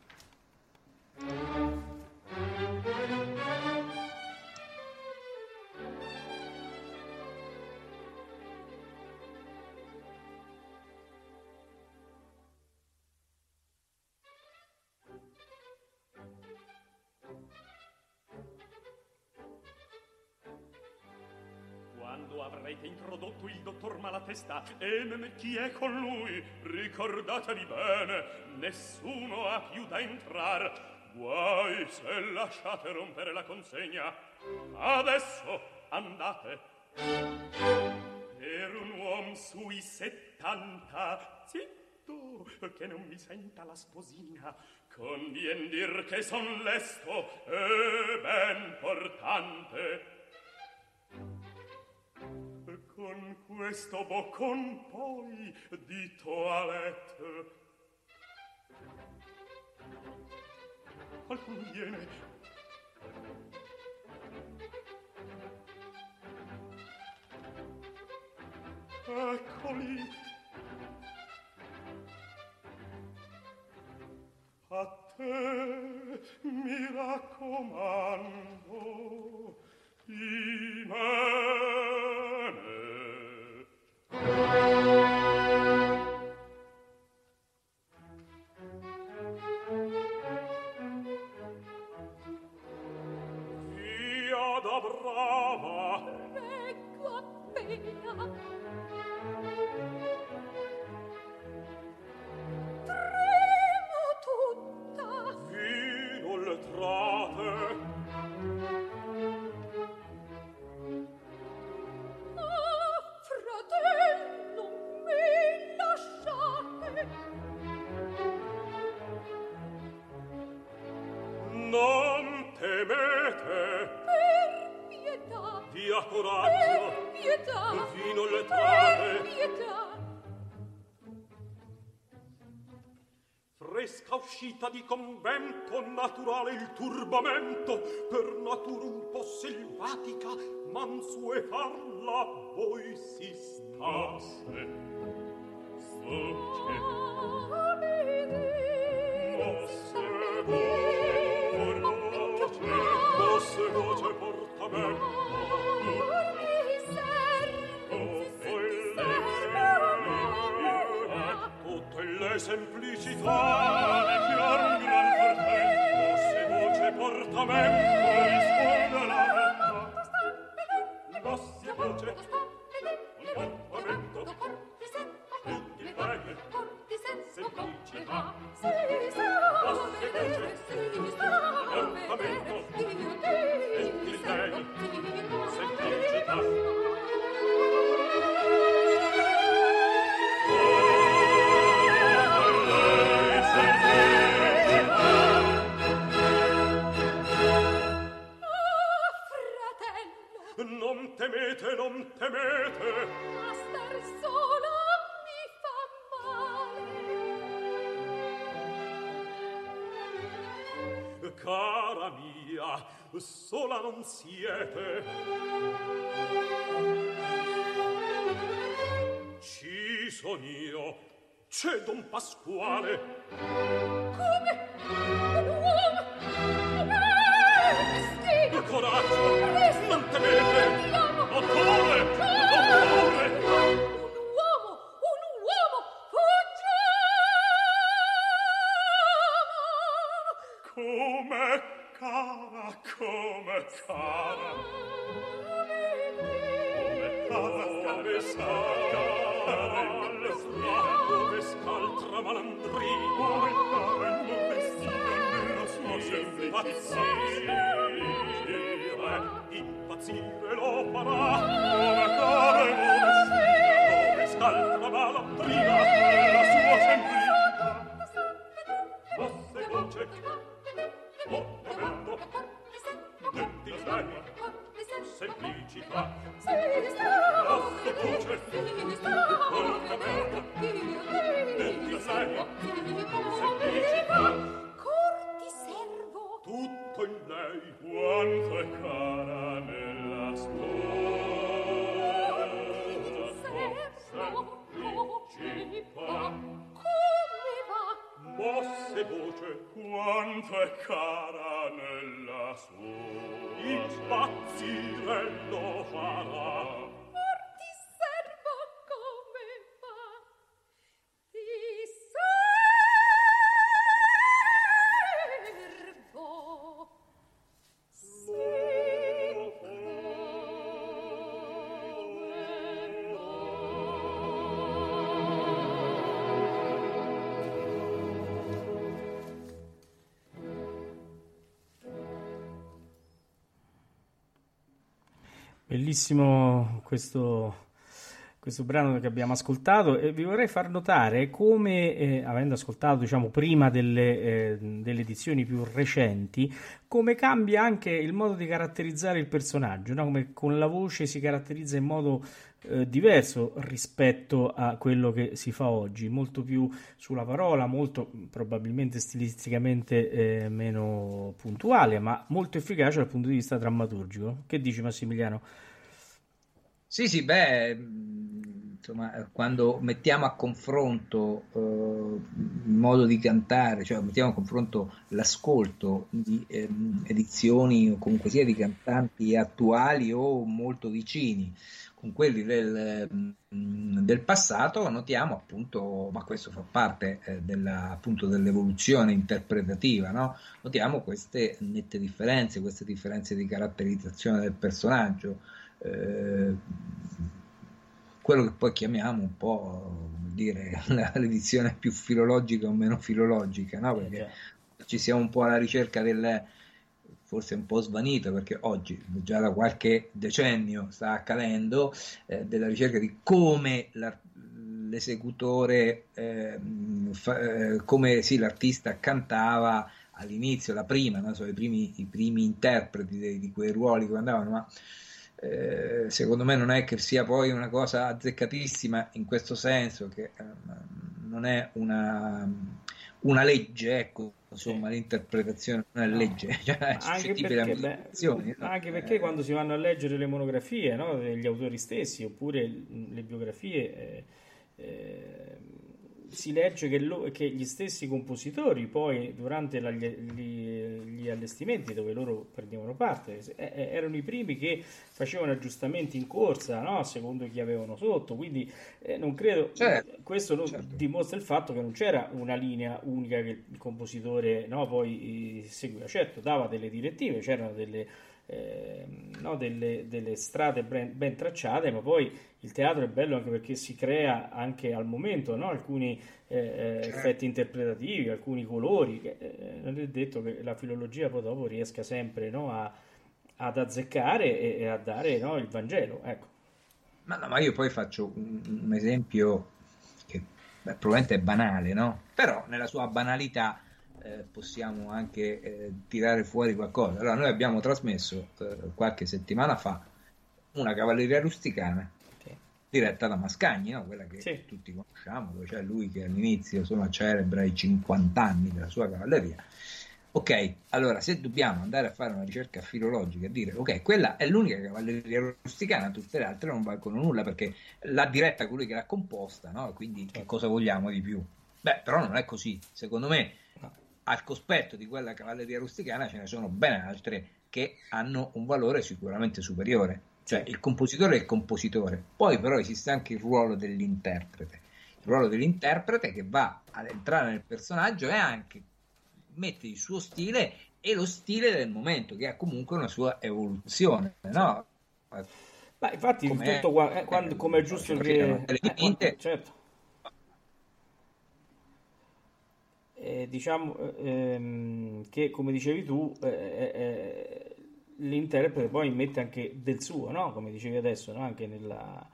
Il dottor Malatesta e chi è con lui? Ricordatevi bene nessuno ha più da entrar. Guai se lasciate rompere la consegna. Adesso andate. Per un uom sui settanta zitto che non mi senta la sposina. Convien dir che son lesto e ben portante con questo boccon poi di toilette qualcuno viene. Eccoli. A te mi raccomando uscita di convento naturale il turbamento per natura un po' selvatica mansuetarla voi si sta se soce. Mosse voce portace mosse voce portamento. Le semplicità nome Cara mia, sola non siete. Ci son io, c'è Don Pasquale. Come? Un uomo? Come? Coraggio, non temete. cara. Come come cara come cara come scaltra malandri come come non vestita nella sua semplice impazzire lo farà Bellissimo questo, questo brano che abbiamo ascoltato e vi vorrei far notare come, eh, avendo ascoltato diciamo, prima delle, eh, delle, edizioni più recenti, come cambia anche il modo di caratterizzare il personaggio, no? come con la voce si caratterizza in modo eh, diverso rispetto a quello che si fa oggi, molto più sulla parola, molto probabilmente stilisticamente eh, meno puntuale, ma molto efficace dal punto di vista drammaturgico. Che dici Massimiliano? Sì, sì, beh, insomma, quando mettiamo a confronto eh, il modo di cantare, cioè mettiamo a confronto l'ascolto di eh, edizioni o comunque sia di cantanti attuali o molto vicini con quelli del, del passato, notiamo appunto, ma questo fa parte eh, della, appunto dell'evoluzione interpretativa, no? notiamo queste nette differenze, queste differenze di caratterizzazione del personaggio eh, quello che poi chiamiamo un po' dire l'edizione più filologica o meno filologica, no? perché ci siamo un po' alla ricerca del forse un po' svanito perché oggi già da qualche decennio sta accadendo eh, della ricerca di come l'esecutore eh, fa, eh, come sì, l'artista cantava all'inizio, la prima, no? so, i, primi, i primi interpreti di, di quei ruoli che andavano, ma eh, secondo me non è che sia poi una cosa azzeccatissima in questo senso, che eh, non è una, una legge, ecco, insomma, l'interpretazione non è no. legge, cioè è anche perché, beh, no? anche perché eh, quando si vanno a leggere le monografie no, degli autori stessi oppure le biografie, eh, eh, si legge che, lo- che gli stessi compositori poi durante la- gli, gli- allestimenti dove loro prendevano parte eh, eh, erano i primi che facevano aggiustamenti in corsa, no? Secondo chi avevano sotto, quindi eh, non credo, Certo, questo non- certo. dimostra il fatto che non c'era una linea unica che il compositore no, poi eh, seguiva, certo dava delle direttive, c'erano delle, ehm, no, delle, delle strade ben, ben tracciate, ma poi il teatro è bello anche perché si crea anche al momento no, alcuni eh, eh, Certo. effetti interpretativi, alcuni colori, che, eh, non è detto che la filologia poi dopo riesca sempre no, a- ad azzeccare e, e a dare no, il Vangelo, ecco. Ma, no, ma io poi faccio un, un esempio che beh, probabilmente è banale, no? Però nella sua banalità eh, possiamo anche eh, tirare fuori qualcosa. Allora, noi abbiamo trasmesso eh, qualche settimana fa una cavalleria rusticana Ok. diretta da Mascagni, no? quella che Sì. tutti conosciamo, dove c'è lui che all'inizio insomma, celebra i 50 anni della sua cavalleria. Ok, allora se dobbiamo andare a fare una ricerca filologica e dire ok, quella è l'unica cavalleria rusticana, tutte le altre non valgono nulla perché l'ha diretta colui che l'ha composta, no? Quindi che Certo. cosa vogliamo di più? Beh, però non è così. Secondo me. Al cospetto di quella cavalleria rusticana ce ne sono ben altre che hanno un valore sicuramente superiore. Cioè il compositore è il compositore, poi però esiste anche il ruolo dell'interprete. Il ruolo dell'interprete che va ad entrare nel personaggio e anche mette il suo stile e lo stile del momento, che ha comunque una sua evoluzione, no? Ma infatti Com'è- tutto qua, eh, quando, come è giusto che... erano delle eh, certo. Eh, diciamo eh, ehm, che come dicevi tu eh, eh, l'interprete poi mette anche del suo, no? Come dicevi adesso, no? Anche nella,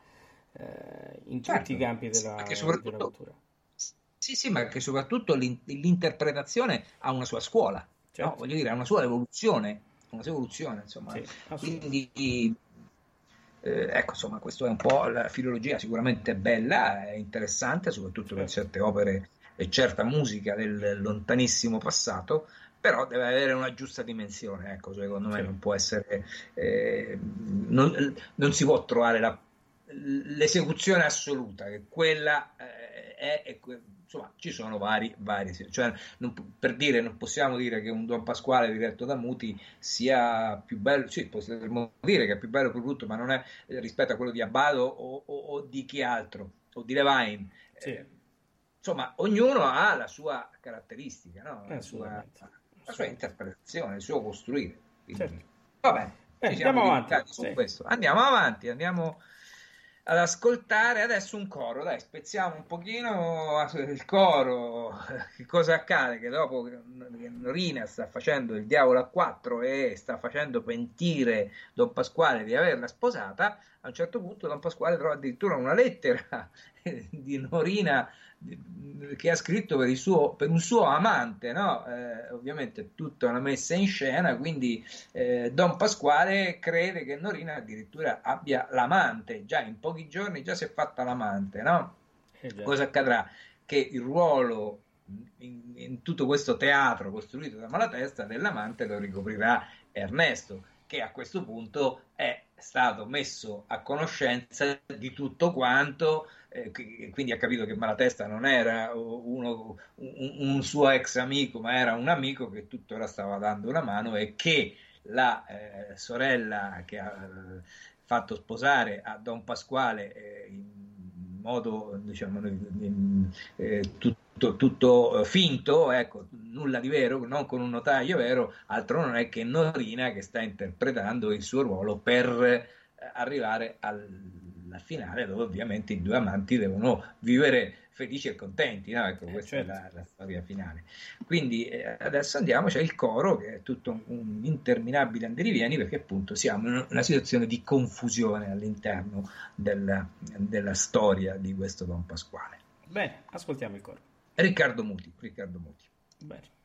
in Certo, tutti i campi della, perché della cultura. Sì, sì, ma che soprattutto l'in- l'interpretazione ha una sua scuola, Certo. no? Voglio dire, ha una sua evoluzione, una sua evoluzione, insomma. Sì. Quindi, eh, ecco, insomma, questo è un po' la filologia sicuramente bella, è interessante, soprattutto per Certo. certe opere e certa musica del lontanissimo passato, però deve avere una giusta dimensione, ecco, secondo me Sì. non può essere, eh, non, non si può trovare la- l'esecuzione assoluta, che quella eh, è, è insomma, ci sono vari, vari cioè, non per dire, non possiamo dire che un Don Pasquale diretto da Muti sia più bello, sì, possiamo dire che è più bello prodotto, ma non è eh, rispetto a quello di Abbado o, o- o di chi altro, o di Levine. Sì. Eh, insomma, ognuno ha la sua caratteristica, no? La, sua, la sua interpretazione, il suo costruire. Quindi, Certo. Va bene, Eh, ci siamo andiamo avanti, su sì. questo. Andiamo avanti, andiamo ad ascoltare adesso un coro. Dai, spezziamo un pochino il coro. Che cosa accade? Che dopo che Rina sta facendo il diavolo a quattro e sta facendo pentire Don Pasquale di averla sposata, a un certo punto Don Pasquale trova addirittura una lettera di Norina che ha scritto per, il suo, per un suo amante, no? Eh, ovviamente tutta una messa in scena, quindi eh, Don Pasquale crede che Norina addirittura abbia l'amante, già in pochi giorni già si è fatta l'amante, no? Eh. Cosa accadrà? Che il ruolo in, in tutto questo teatro costruito da Malatesta dell'amante lo ricoprirà Ernesto, che a questo punto è stato messo a conoscenza di tutto quanto, eh, qui- quindi ha capito che Malatesta non era uno- un, un suo ex amico, ma era un amico che tuttora stava dando una mano e che la eh, sorella che ha eh, fatto sposare a Don Pasquale eh, modo diciamo eh, tutto, tutto, eh, finto, ecco, nulla di vero, non con un notaio vero, altro non è che Norina che sta interpretando il suo ruolo per eh, arrivare alla finale dove ovviamente i due amanti devono vivere felici e contenti, no? Ecco, Eh, questa certo. è la, la storia finale. Quindi eh, adesso andiamo, c'è il coro che è tutto un, un interminabile andirivieni perché appunto siamo in una situazione di confusione all'interno della, della storia di questo Don Pasquale. Bene, ascoltiamo il coro. Riccardo Muti, Riccardo Muti. Bene.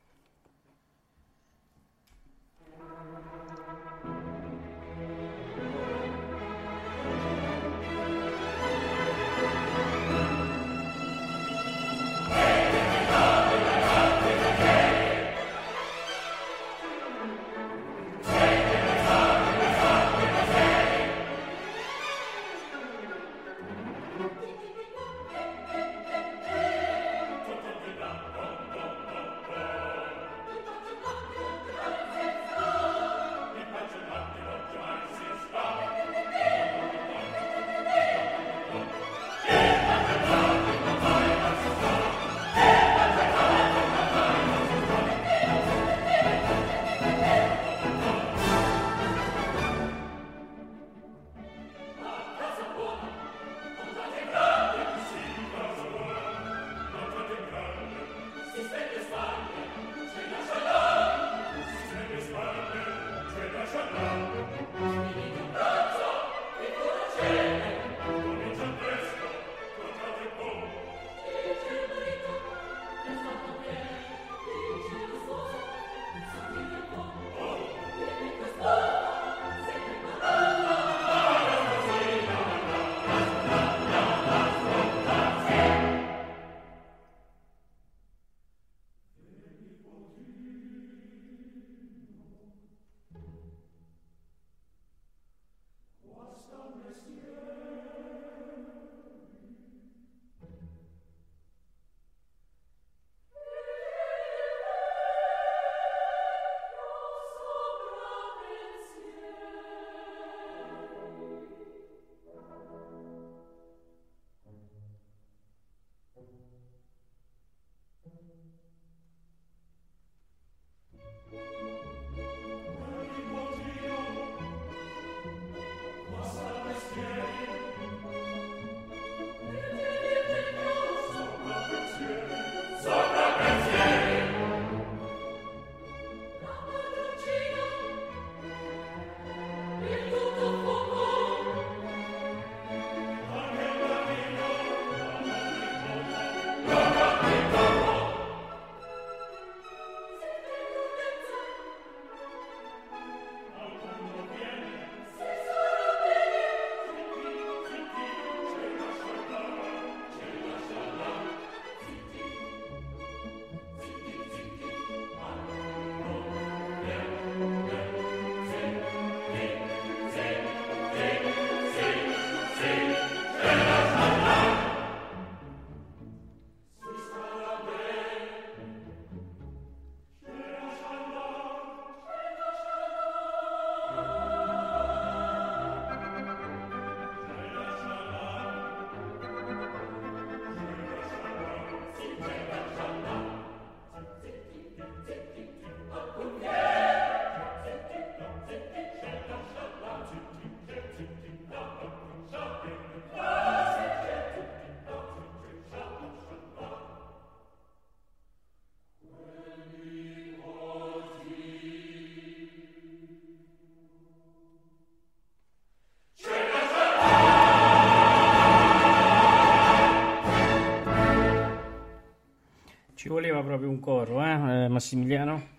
Massimiliano?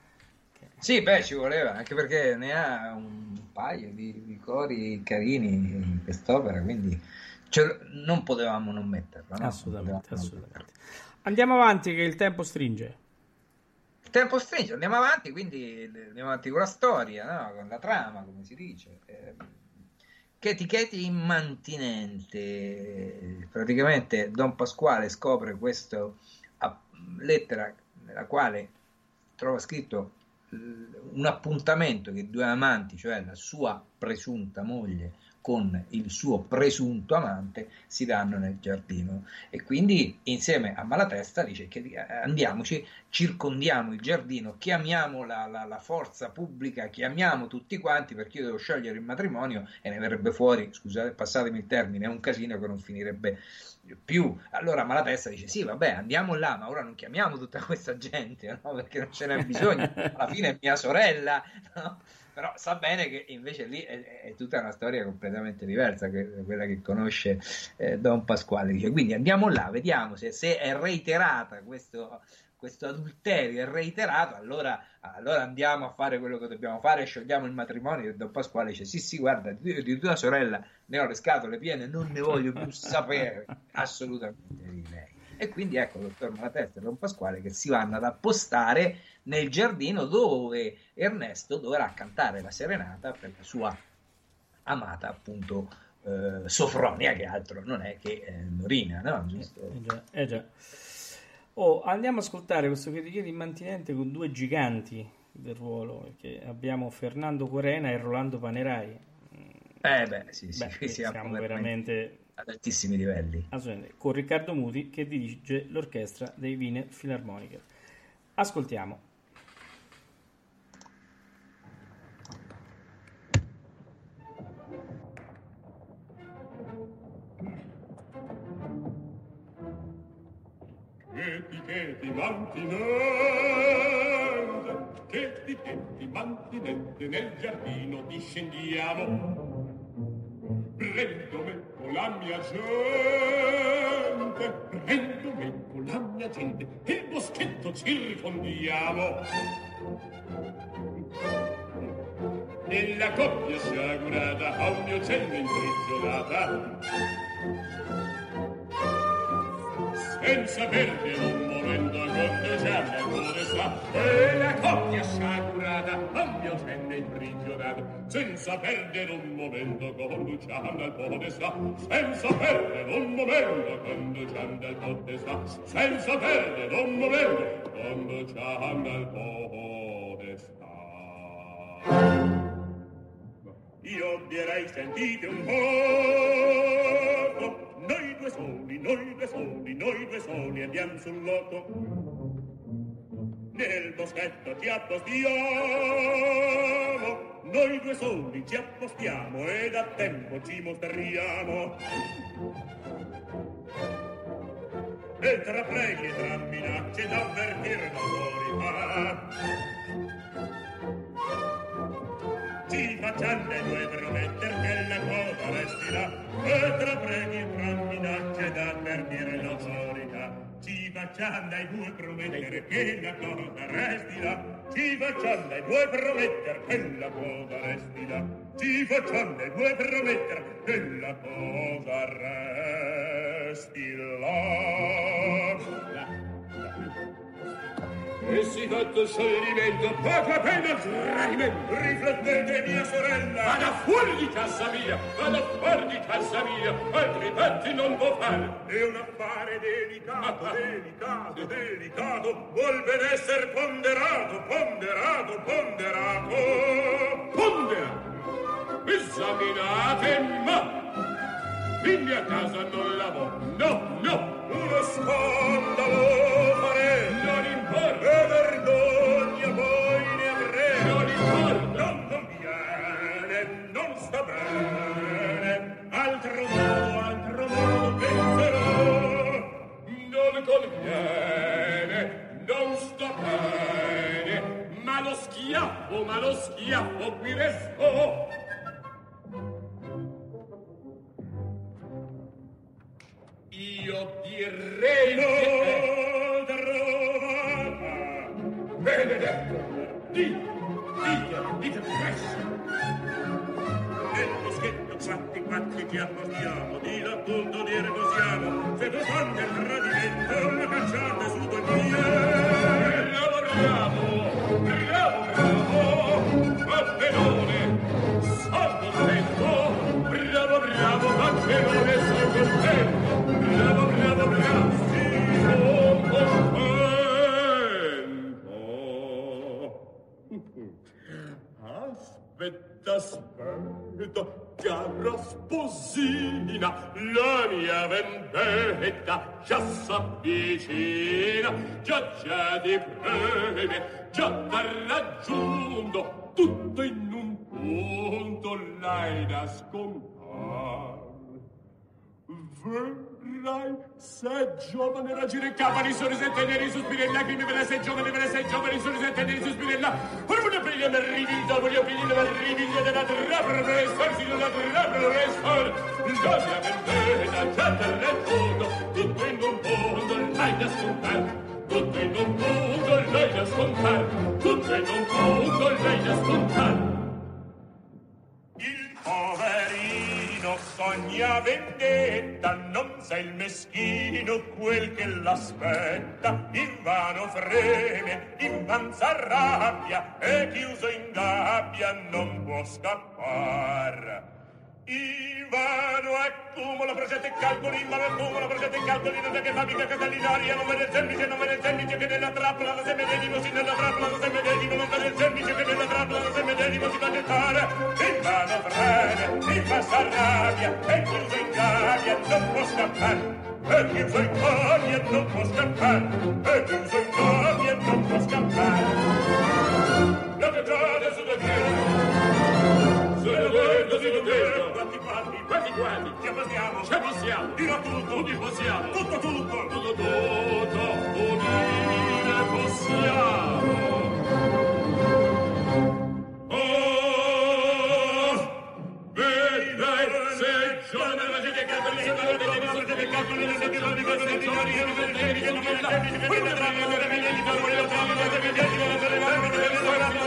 Sì, beh, ci voleva, anche perché ne ha un paio di, di cori carini in quest'opera, quindi ce- non potevamo non metterla. no? assolutamente, Non assolutamente. metterla. Andiamo avanti che il tempo stringe. Il tempo stringe, andiamo avanti, quindi andiamo avanti con la storia, no? con la trama, come si dice. Eh, Cheti Cheti immantinente. Praticamente Don Pasquale scopre questa lettera nella quale trova scritto eh, un appuntamento che due amanti, cioè la sua presunta moglie con il suo presunto amante, si danno nel giardino. E quindi insieme a Malatesta dice che eh, andiamoci, circondiamo il giardino, chiamiamo la, la- la forza pubblica, chiamiamo tutti quanti perché io devo scegliere il matrimonio e ne verrebbe fuori, scusate, passatemi il termine, un casino che non finirebbe più. Allora Malatesta dice: Sì, vabbè, andiamo là, ma ora non chiamiamo tutta questa gente, no? Perché non ce n'è bisogno. Alla fine è mia sorella, no? Però sa bene che invece lì è, è tutta una storia completamente diversa che quella che conosce eh, Don Pasquale. Dice, quindi andiamo là, vediamo se, se è reiterata questo, questo adulterio, è reiterato, allora, allora andiamo a fare quello che dobbiamo fare, sciogliamo il matrimonio. E Don Pasquale dice: Sì, sì, guarda, di, di tua sorella ne ho le scatole piene, non ne voglio più sapere assolutamente di lei. E quindi ecco, dottor Malatesta e Don Pasquale che si vanno ad appostare nel giardino dove Ernesto dovrà cantare la serenata per la sua amata appunto eh, Sofronia, che altro non è che eh, Norina, no? Giusto? Eh già, eh già. Oh, andiamo a ascoltare questo che richiede immantinente con due giganti del ruolo, perché abbiamo Fernando Corena e Rolando Panerai. Eh beh, sì, sì, Beh, siamo, siamo, veramente, ad altissimi livelli. con Riccardo Muti che dirige l'orchestra dei Wiener Philharmoniker. Ascoltiamo. che ti mantinente che ti che mantinente nel giardino discendiamo prendo me con la mia gente prendo me con la mia gente il boschetto circondiamo nella coppia sciagurata a un mio cielo imprigionata senza perdere un momento conduciamo al podestà e la coppia sciagurata a mio cenno imprigionata senza perdere un momento conduciamo al podestà senza perdere un momento conduciamo al podestà senza perdere un momento conduciamo al podestà io direi sentite un po' due soli, oh, noi due oh, soli, noi due oh, soli andiamo sul loto. Nel boschetto ci appostiamo, noi due soli ci appostiamo e da tempo ci mostriamo. E tra preghi e tra minacce d'avvertirlo fuori fa. Facciamo le due prometter che la cosa resti là e tra preghi tra minacce da avvertire l'autorità ci facciamo le due prometter che la cosa resti là ci facciamo le due prometter che la cosa resti là ci facciamo le due prometter che la cosa resti e si fatto scioglimento poco appena tradimento riflettete mia sorella. Vada fuori di casa mia vada fuori di casa mia altri patti non può fare. È un affare delicato delicato delicato vuol ben esser ponderato ponderato ponderato. Ponderato? Esaminate ma in mia casa non la vo no no. Uno scandalo fare Io direi no, trovata e benedetto! Dite, dite, dite presto! Nel boschetto quatti quatti ti apportiamo, di di riposiamo, se tu sonde il tradimento, la cacciate su due piedi. Bravo, bravo, bravo, bravo, Papperone, sono contento, bravo, bravo, Papperone, sono contento, Aspetta, aspetta, cara sposina, la mia vendetta già s'avvicina, già già di preme, già t'ha raggiunto, tutto in un punto l'hai da scompar. Verrai, sei giovane, raggire capa, di sorrisette neri, sospiri e lacrime, ve ne sei giovane, ve ne sei giovane, sorrisette neri, sospiri e lacrime. Voglio prendere me rivido, voglio prendere me rivido della trappola per essersi, della trappola. La mia vendetta te racconto, tutto in un mondo l'hai da scontare. Tutto in un mondo l'hai da scontare. Tutto in un mondo l'hai da scontare. Il poverino sogna vendetta, non sa il meschino quel che l'aspetta. Invano freme, invan s'arrabbia, e chiuso in gabbia non può scappar. Ivano accumula progetti e calcoli, Ivano accumula progetti e calcoli, non è che fabbrica catalinaria, non vede il semplice, non vede il semplice che nella trappola lo se medesimo, sì nella trappola lo se medesimo, non vede il semplice che nella trappola lo se medesimo si va a gettare. Ivano freme, Ivan s'arrabbia, e chiuso in gabbia non può scappare. E chiuso in gabbia non può scappare, e chiuso in gabbia non può scappare. La vetrata su due piedi, sono guardo di doverio. Quanti quanti, quanti quanti, ci passiamo, ci passiamo, dirò tutto, udire possiamo, tutto tutto, tutto tutto, udire possiamo. Oh, vedrai, sei giovane, la gente che ha perso, la gente che ha perso, che ha perso, che ha perso, che ha perso, che ha perso, che ha perso, che ha perso, Dottore Don Pasquale! La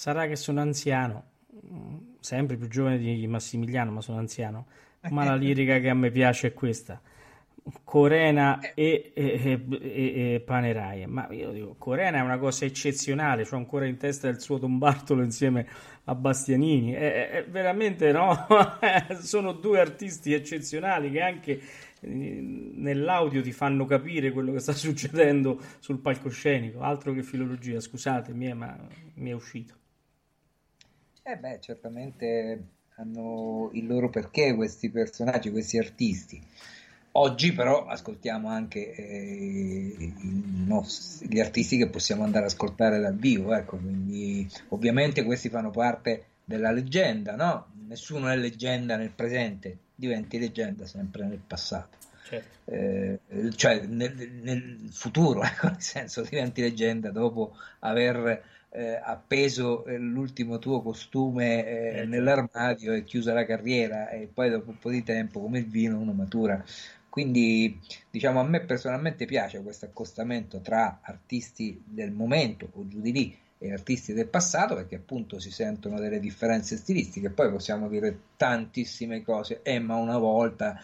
Sarà che sono anziano, sempre più giovane di Massimiliano, ma sono anziano. Ma la lirica che a me piace è questa. Corena e, e, e- e Panerai. Ma io dico, Corena è una cosa eccezionale, c'ho ancora in testa il suo Don Bartolo insieme a Bastianini. È, è- è veramente no? Sono due artisti eccezionali che anche eh, nell'audio ti fanno capire quello che sta succedendo sul palcoscenico. Altro che filologia, scusatemi, eh, ma mi è uscito. Eh beh, certamente hanno il loro perché questi personaggi, questi artisti. Oggi però ascoltiamo anche eh, nostri- gli artisti che possiamo andare ad ascoltare dal vivo, ecco, quindi ovviamente questi fanno parte della leggenda, no? Nessuno è leggenda nel presente, diventi leggenda sempre nel passato. Certo. Eh, cioè nel, nel futuro, ecco, nel senso diventi leggenda dopo aver eh, appeso eh, l'ultimo tuo costume eh, Eh, certo. nell'armadio e chiusa la carriera e poi dopo un po' di tempo come il vino uno matura. Quindi diciamo a me personalmente piace questo accostamento tra artisti del momento o giù di lì e artisti del passato perché appunto si sentono delle differenze stilistiche, poi possiamo dire tantissime cose, eh ma una volta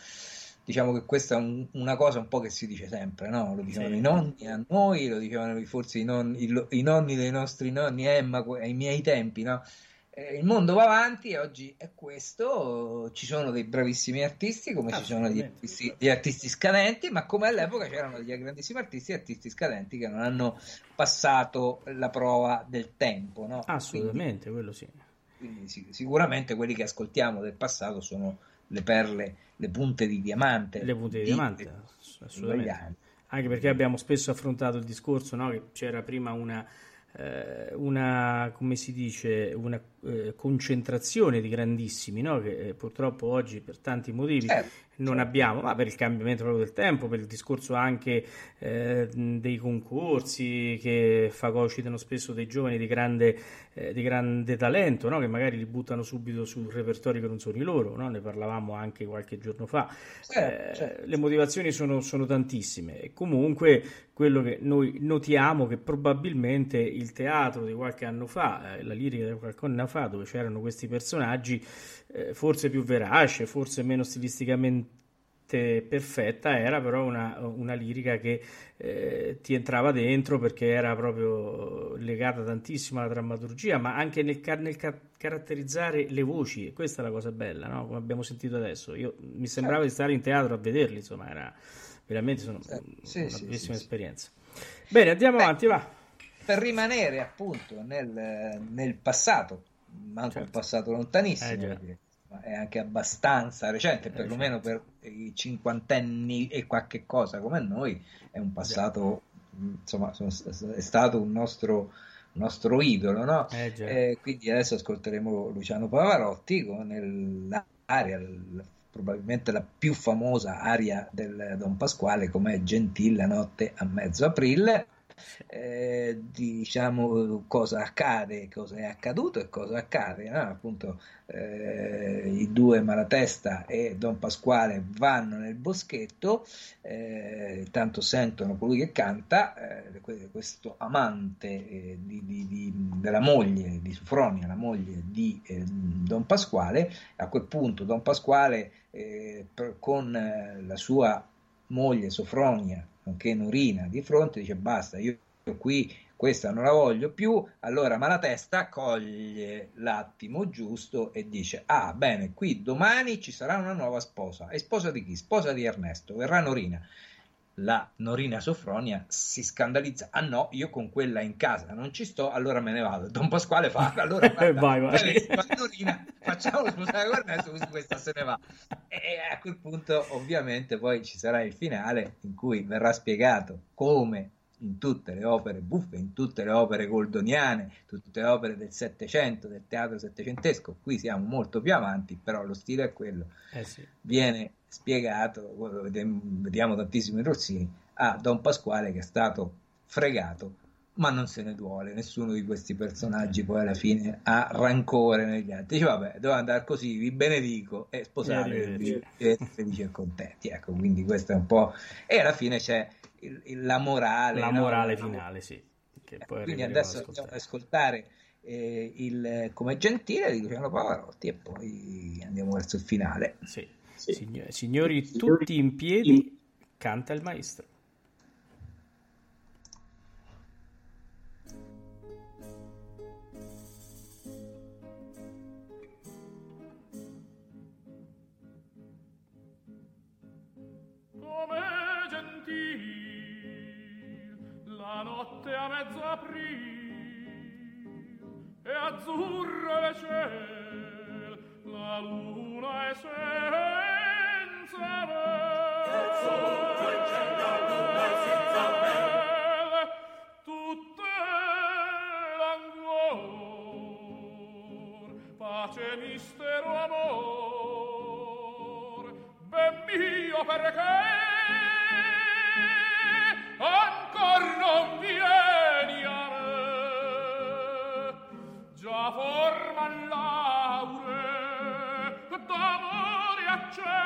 diciamo che questa è un- una cosa un po' che si dice sempre, no? Lo dicevano Sì. i nonni a noi, lo dicevano forse i nonni, i i nonni dei nostri nonni, ma que- ai miei tempi, no? Eh, il mondo va avanti e oggi è questo. Ci sono dei bravissimi artisti, come ci sono degli artisti, degli artisti scadenti, ma come all'epoca c'erano degli grandissimi artisti e artisti scadenti che non hanno passato la prova del tempo. No? Assolutamente, quello sì. Quindi, quindi sì, sicuramente quelli che ascoltiamo del passato sono le perle, le punte di diamante. Le punte di diamante, ass- di assolutamente. Anche perché abbiamo spesso affrontato il discorso, no, che c'era prima una, eh, una come si dice, una eh, concentrazione di grandissimi, no, che eh, purtroppo oggi per tanti motivi Certo, non certo. abbiamo, ma per il cambiamento proprio del tempo, per il discorso anche eh, dei concorsi che fagocitano spesso dei giovani di grande, eh, di grande talento, no? Che magari li buttano subito su repertori che non sono i loro, no? Ne parlavamo anche qualche giorno fa. Certo, Eh, le motivazioni sono, sono tantissime e comunque quello che noi notiamo che probabilmente il teatro di qualche anno fa, eh, la lirica di qualche anno fa, dove c'erano questi personaggi, eh, forse più verace, forse meno stilisticamente perfetta, era però una, una lirica che eh, ti entrava dentro perché era proprio legata tantissimo alla drammaturgia, ma anche nel, ca- nel ca- caratterizzare le voci, e questa è la cosa bella, no? Come abbiamo sentito adesso. Io, mi sembrava di stare in teatro a vederli, insomma, era veramente sono, Sì, una sì, bellissima sì. esperienza. Bene, andiamo Beh, avanti, va. per rimanere appunto nel, nel passato, manco un Certo. passato Eh, lontanissimo, ma è anche abbastanza recente, Eh, perlomeno per i cinquantenni e qualche cosa come noi, è un passato, insomma, è stato un nostro, un nostro idolo, no? Eh. Eh, quindi adesso ascolteremo Luciano Pavarotti con l'aria, probabilmente la più famosa aria del Don Pasquale, come Gentile la notte a mezzo aprile. Eh, diciamo cosa accade, cosa è accaduto e cosa accade. no? Appunto, eh, i due Malatesta e Don Pasquale vanno nel boschetto, eh, tanto sentono colui che canta, eh, que- questo amante eh, di- di- di- della moglie di Sofronia, la moglie di eh, Don Pasquale. A quel punto Don Pasquale per- con la sua moglie Sofronia, nonché Norina, di fronte dice basta, io qui questa non la voglio più, allora Malatesta coglie l'attimo giusto e dice ah bene, qui domani ci sarà una nuova sposa, e sposa di chi? Sposa di Ernesto, verrà Norina. La Norina Sofronia si scandalizza, ah no, io con quella in casa non ci sto, allora me ne vado. Don Pasquale fa, allora guarda, Vai, vai. Norina, facciamo sposare con Ernesto così questa se ne va. E a quel punto ovviamente poi ci sarà il finale in cui verrà spiegato come in tutte le opere buffe, in tutte le opere goldoniane, tutte le opere del Settecento, del teatro settecentesco, qui siamo molto più avanti, però lo stile è quello, Eh sì. viene spiegato, vediamo tantissimi Rossini, a Don Pasquale che è stato fregato, ma non se ne duole, nessuno di questi personaggi poi alla fine ha rancore negli altri, dice vabbè, devo andare così, vi benedico e arrivederci. e felici e contenti, ecco, quindi questo è un po'... e alla fine c'è il- il- la morale, La no? morale finale, sì. Che poi quindi adesso ad andiamo ad ascoltare. ascoltare eh, il Come Gentile di Luciano Pavarotti e poi andiamo verso il finale. Sì. Signori, signori, tutti in piedi, canta il maestro. come gentil la notte a mezzo aprile e azzurro le ciel la luna è senza forma laure d'amore accenti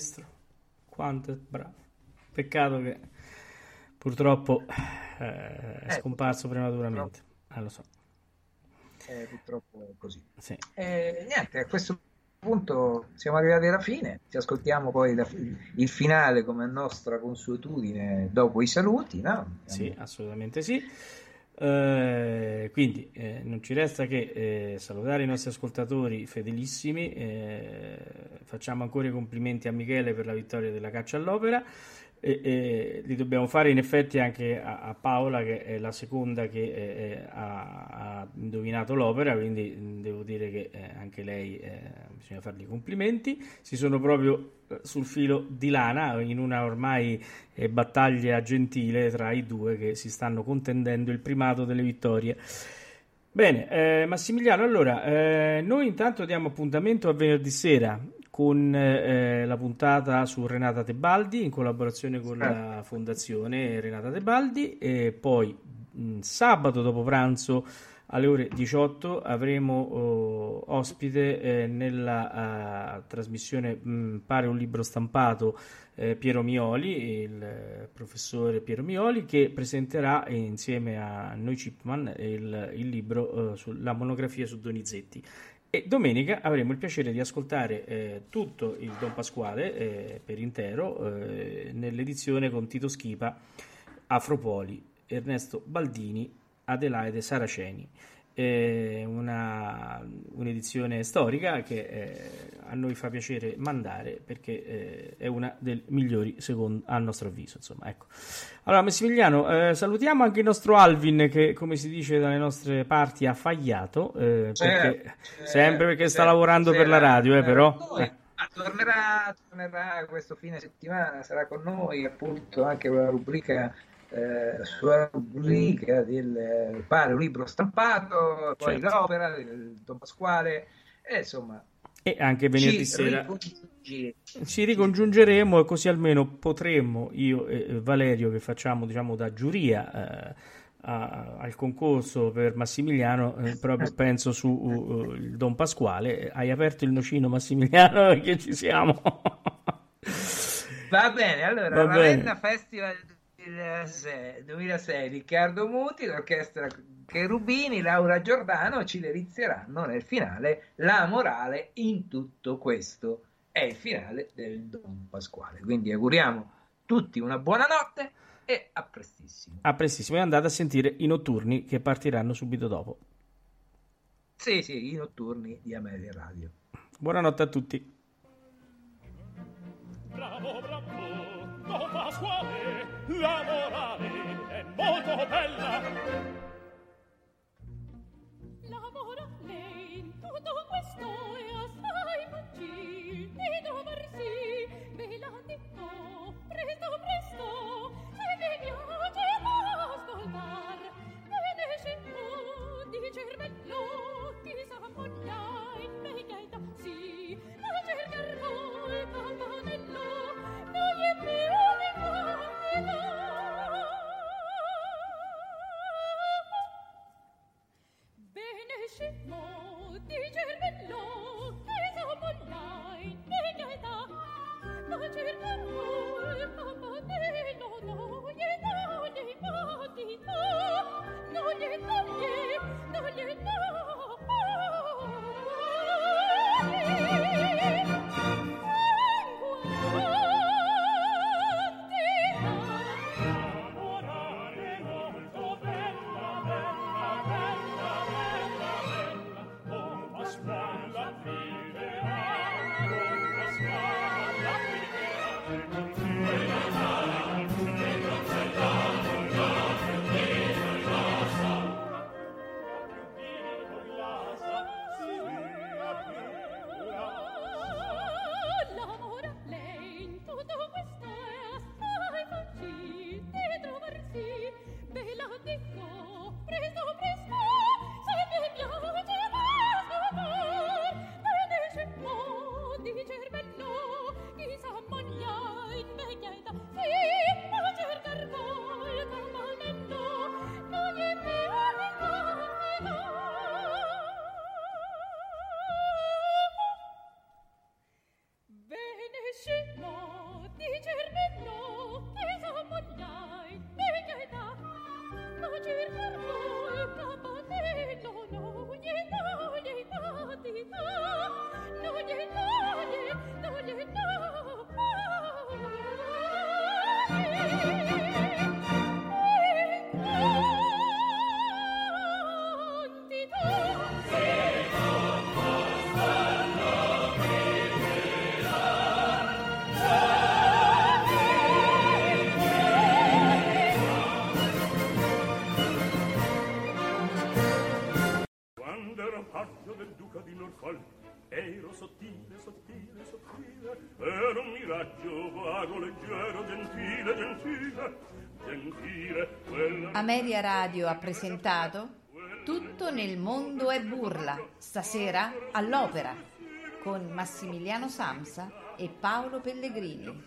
maestro, quanto è bravo. Peccato che purtroppo eh, è Eh, scomparso prematuramente. Eh, lo so, Eh, purtroppo è così. sì. E niente, a questo punto siamo arrivati alla fine. Ci ascoltiamo poi la- il finale come nostra consuetudine dopo i saluti, no? Sì, assolutamente sì. Eh, quindi eh, non ci resta che eh, salutare i nostri ascoltatori fedelissimi. eh, facciamo ancora i complimenti a Michele per la vittoria della caccia all'opera. E, e li dobbiamo fare in effetti anche a, a Paola, che è la seconda che eh, ha, ha indovinato l'opera. Quindi devo dire che eh, anche lei eh, bisogna fargli complimenti. Si sono proprio eh, sul filo di lana in una ormai eh, battaglia gentile tra i due che si stanno contendendo il primato delle vittorie. Bene, eh, Massimiliano, allora eh, noi intanto diamo appuntamento a venerdì sera con eh, la puntata su Renata Tebaldi in collaborazione con la Fondazione Renata Tebaldi e poi mh, sabato dopo pranzo alle ore 18 avremo oh, ospite eh, nella eh, trasmissione mh, Pare un libro stampato eh, Piero Mioli, il professore Piero Mioli, che presenterà eh, insieme a noi Chipman il, il libro eh, sulla monografia su Donizetti. E domenica avremo il piacere di ascoltare eh, tutto il Don Pasquale eh, per intero eh, nell'edizione con Tito Schipa, Afropoli, Ernesto Baldini, Adelaide Saraceni. È una, un'edizione storica che eh, a noi fa piacere mandare perché eh, è una delle migliori secondo, a nostro avviso. Insomma, ecco. Allora, Massimiliano, eh, salutiamo anche il nostro Alvin che, come si dice dalle nostre parti, ha fagliato, eh, perché, sempre perché sta lavorando per la radio, eh, però. Eh. tornerà, tornerà questo fine settimana, sarà con noi appunto anche con la rubrica eh, sulla rubrica del pare un libro stampato, poi Certo. l'opera del Don Pasquale, e insomma E anche venerdì sera ricongiungi- ci ricongiungeremo e così almeno potremmo, io e Valerio che facciamo diciamo da giuria eh, a- al concorso per Massimiliano, eh, proprio penso su uh, il Don Pasquale, hai aperto il nocino Massimiliano perché ci siamo. Va bene, allora Va Ravenna bene. Festival 2006, 2006, Riccardo Muti, l'orchestra Cherubini, Laura Giordano ci delizieranno nel finale la morale in tutto questo. è il finale del Don Pasquale. Quindi auguriamo tutti una buona notte e a prestissimo. A prestissimo e andate a sentire i notturni che partiranno subito dopo. Sì, sì, i notturni di Amelia Radio. Buonanotte a tutti. Bravo, bravo, Don Pasquale, la morale è molto bella la morale in tutto questo è assai mancil di trovarsi ve la dico presto presto. Ameria Radio ha presentato Tutto nel mondo è burla, stasera all'opera, con Massimiliano Samsa e Paolo Pellegrini.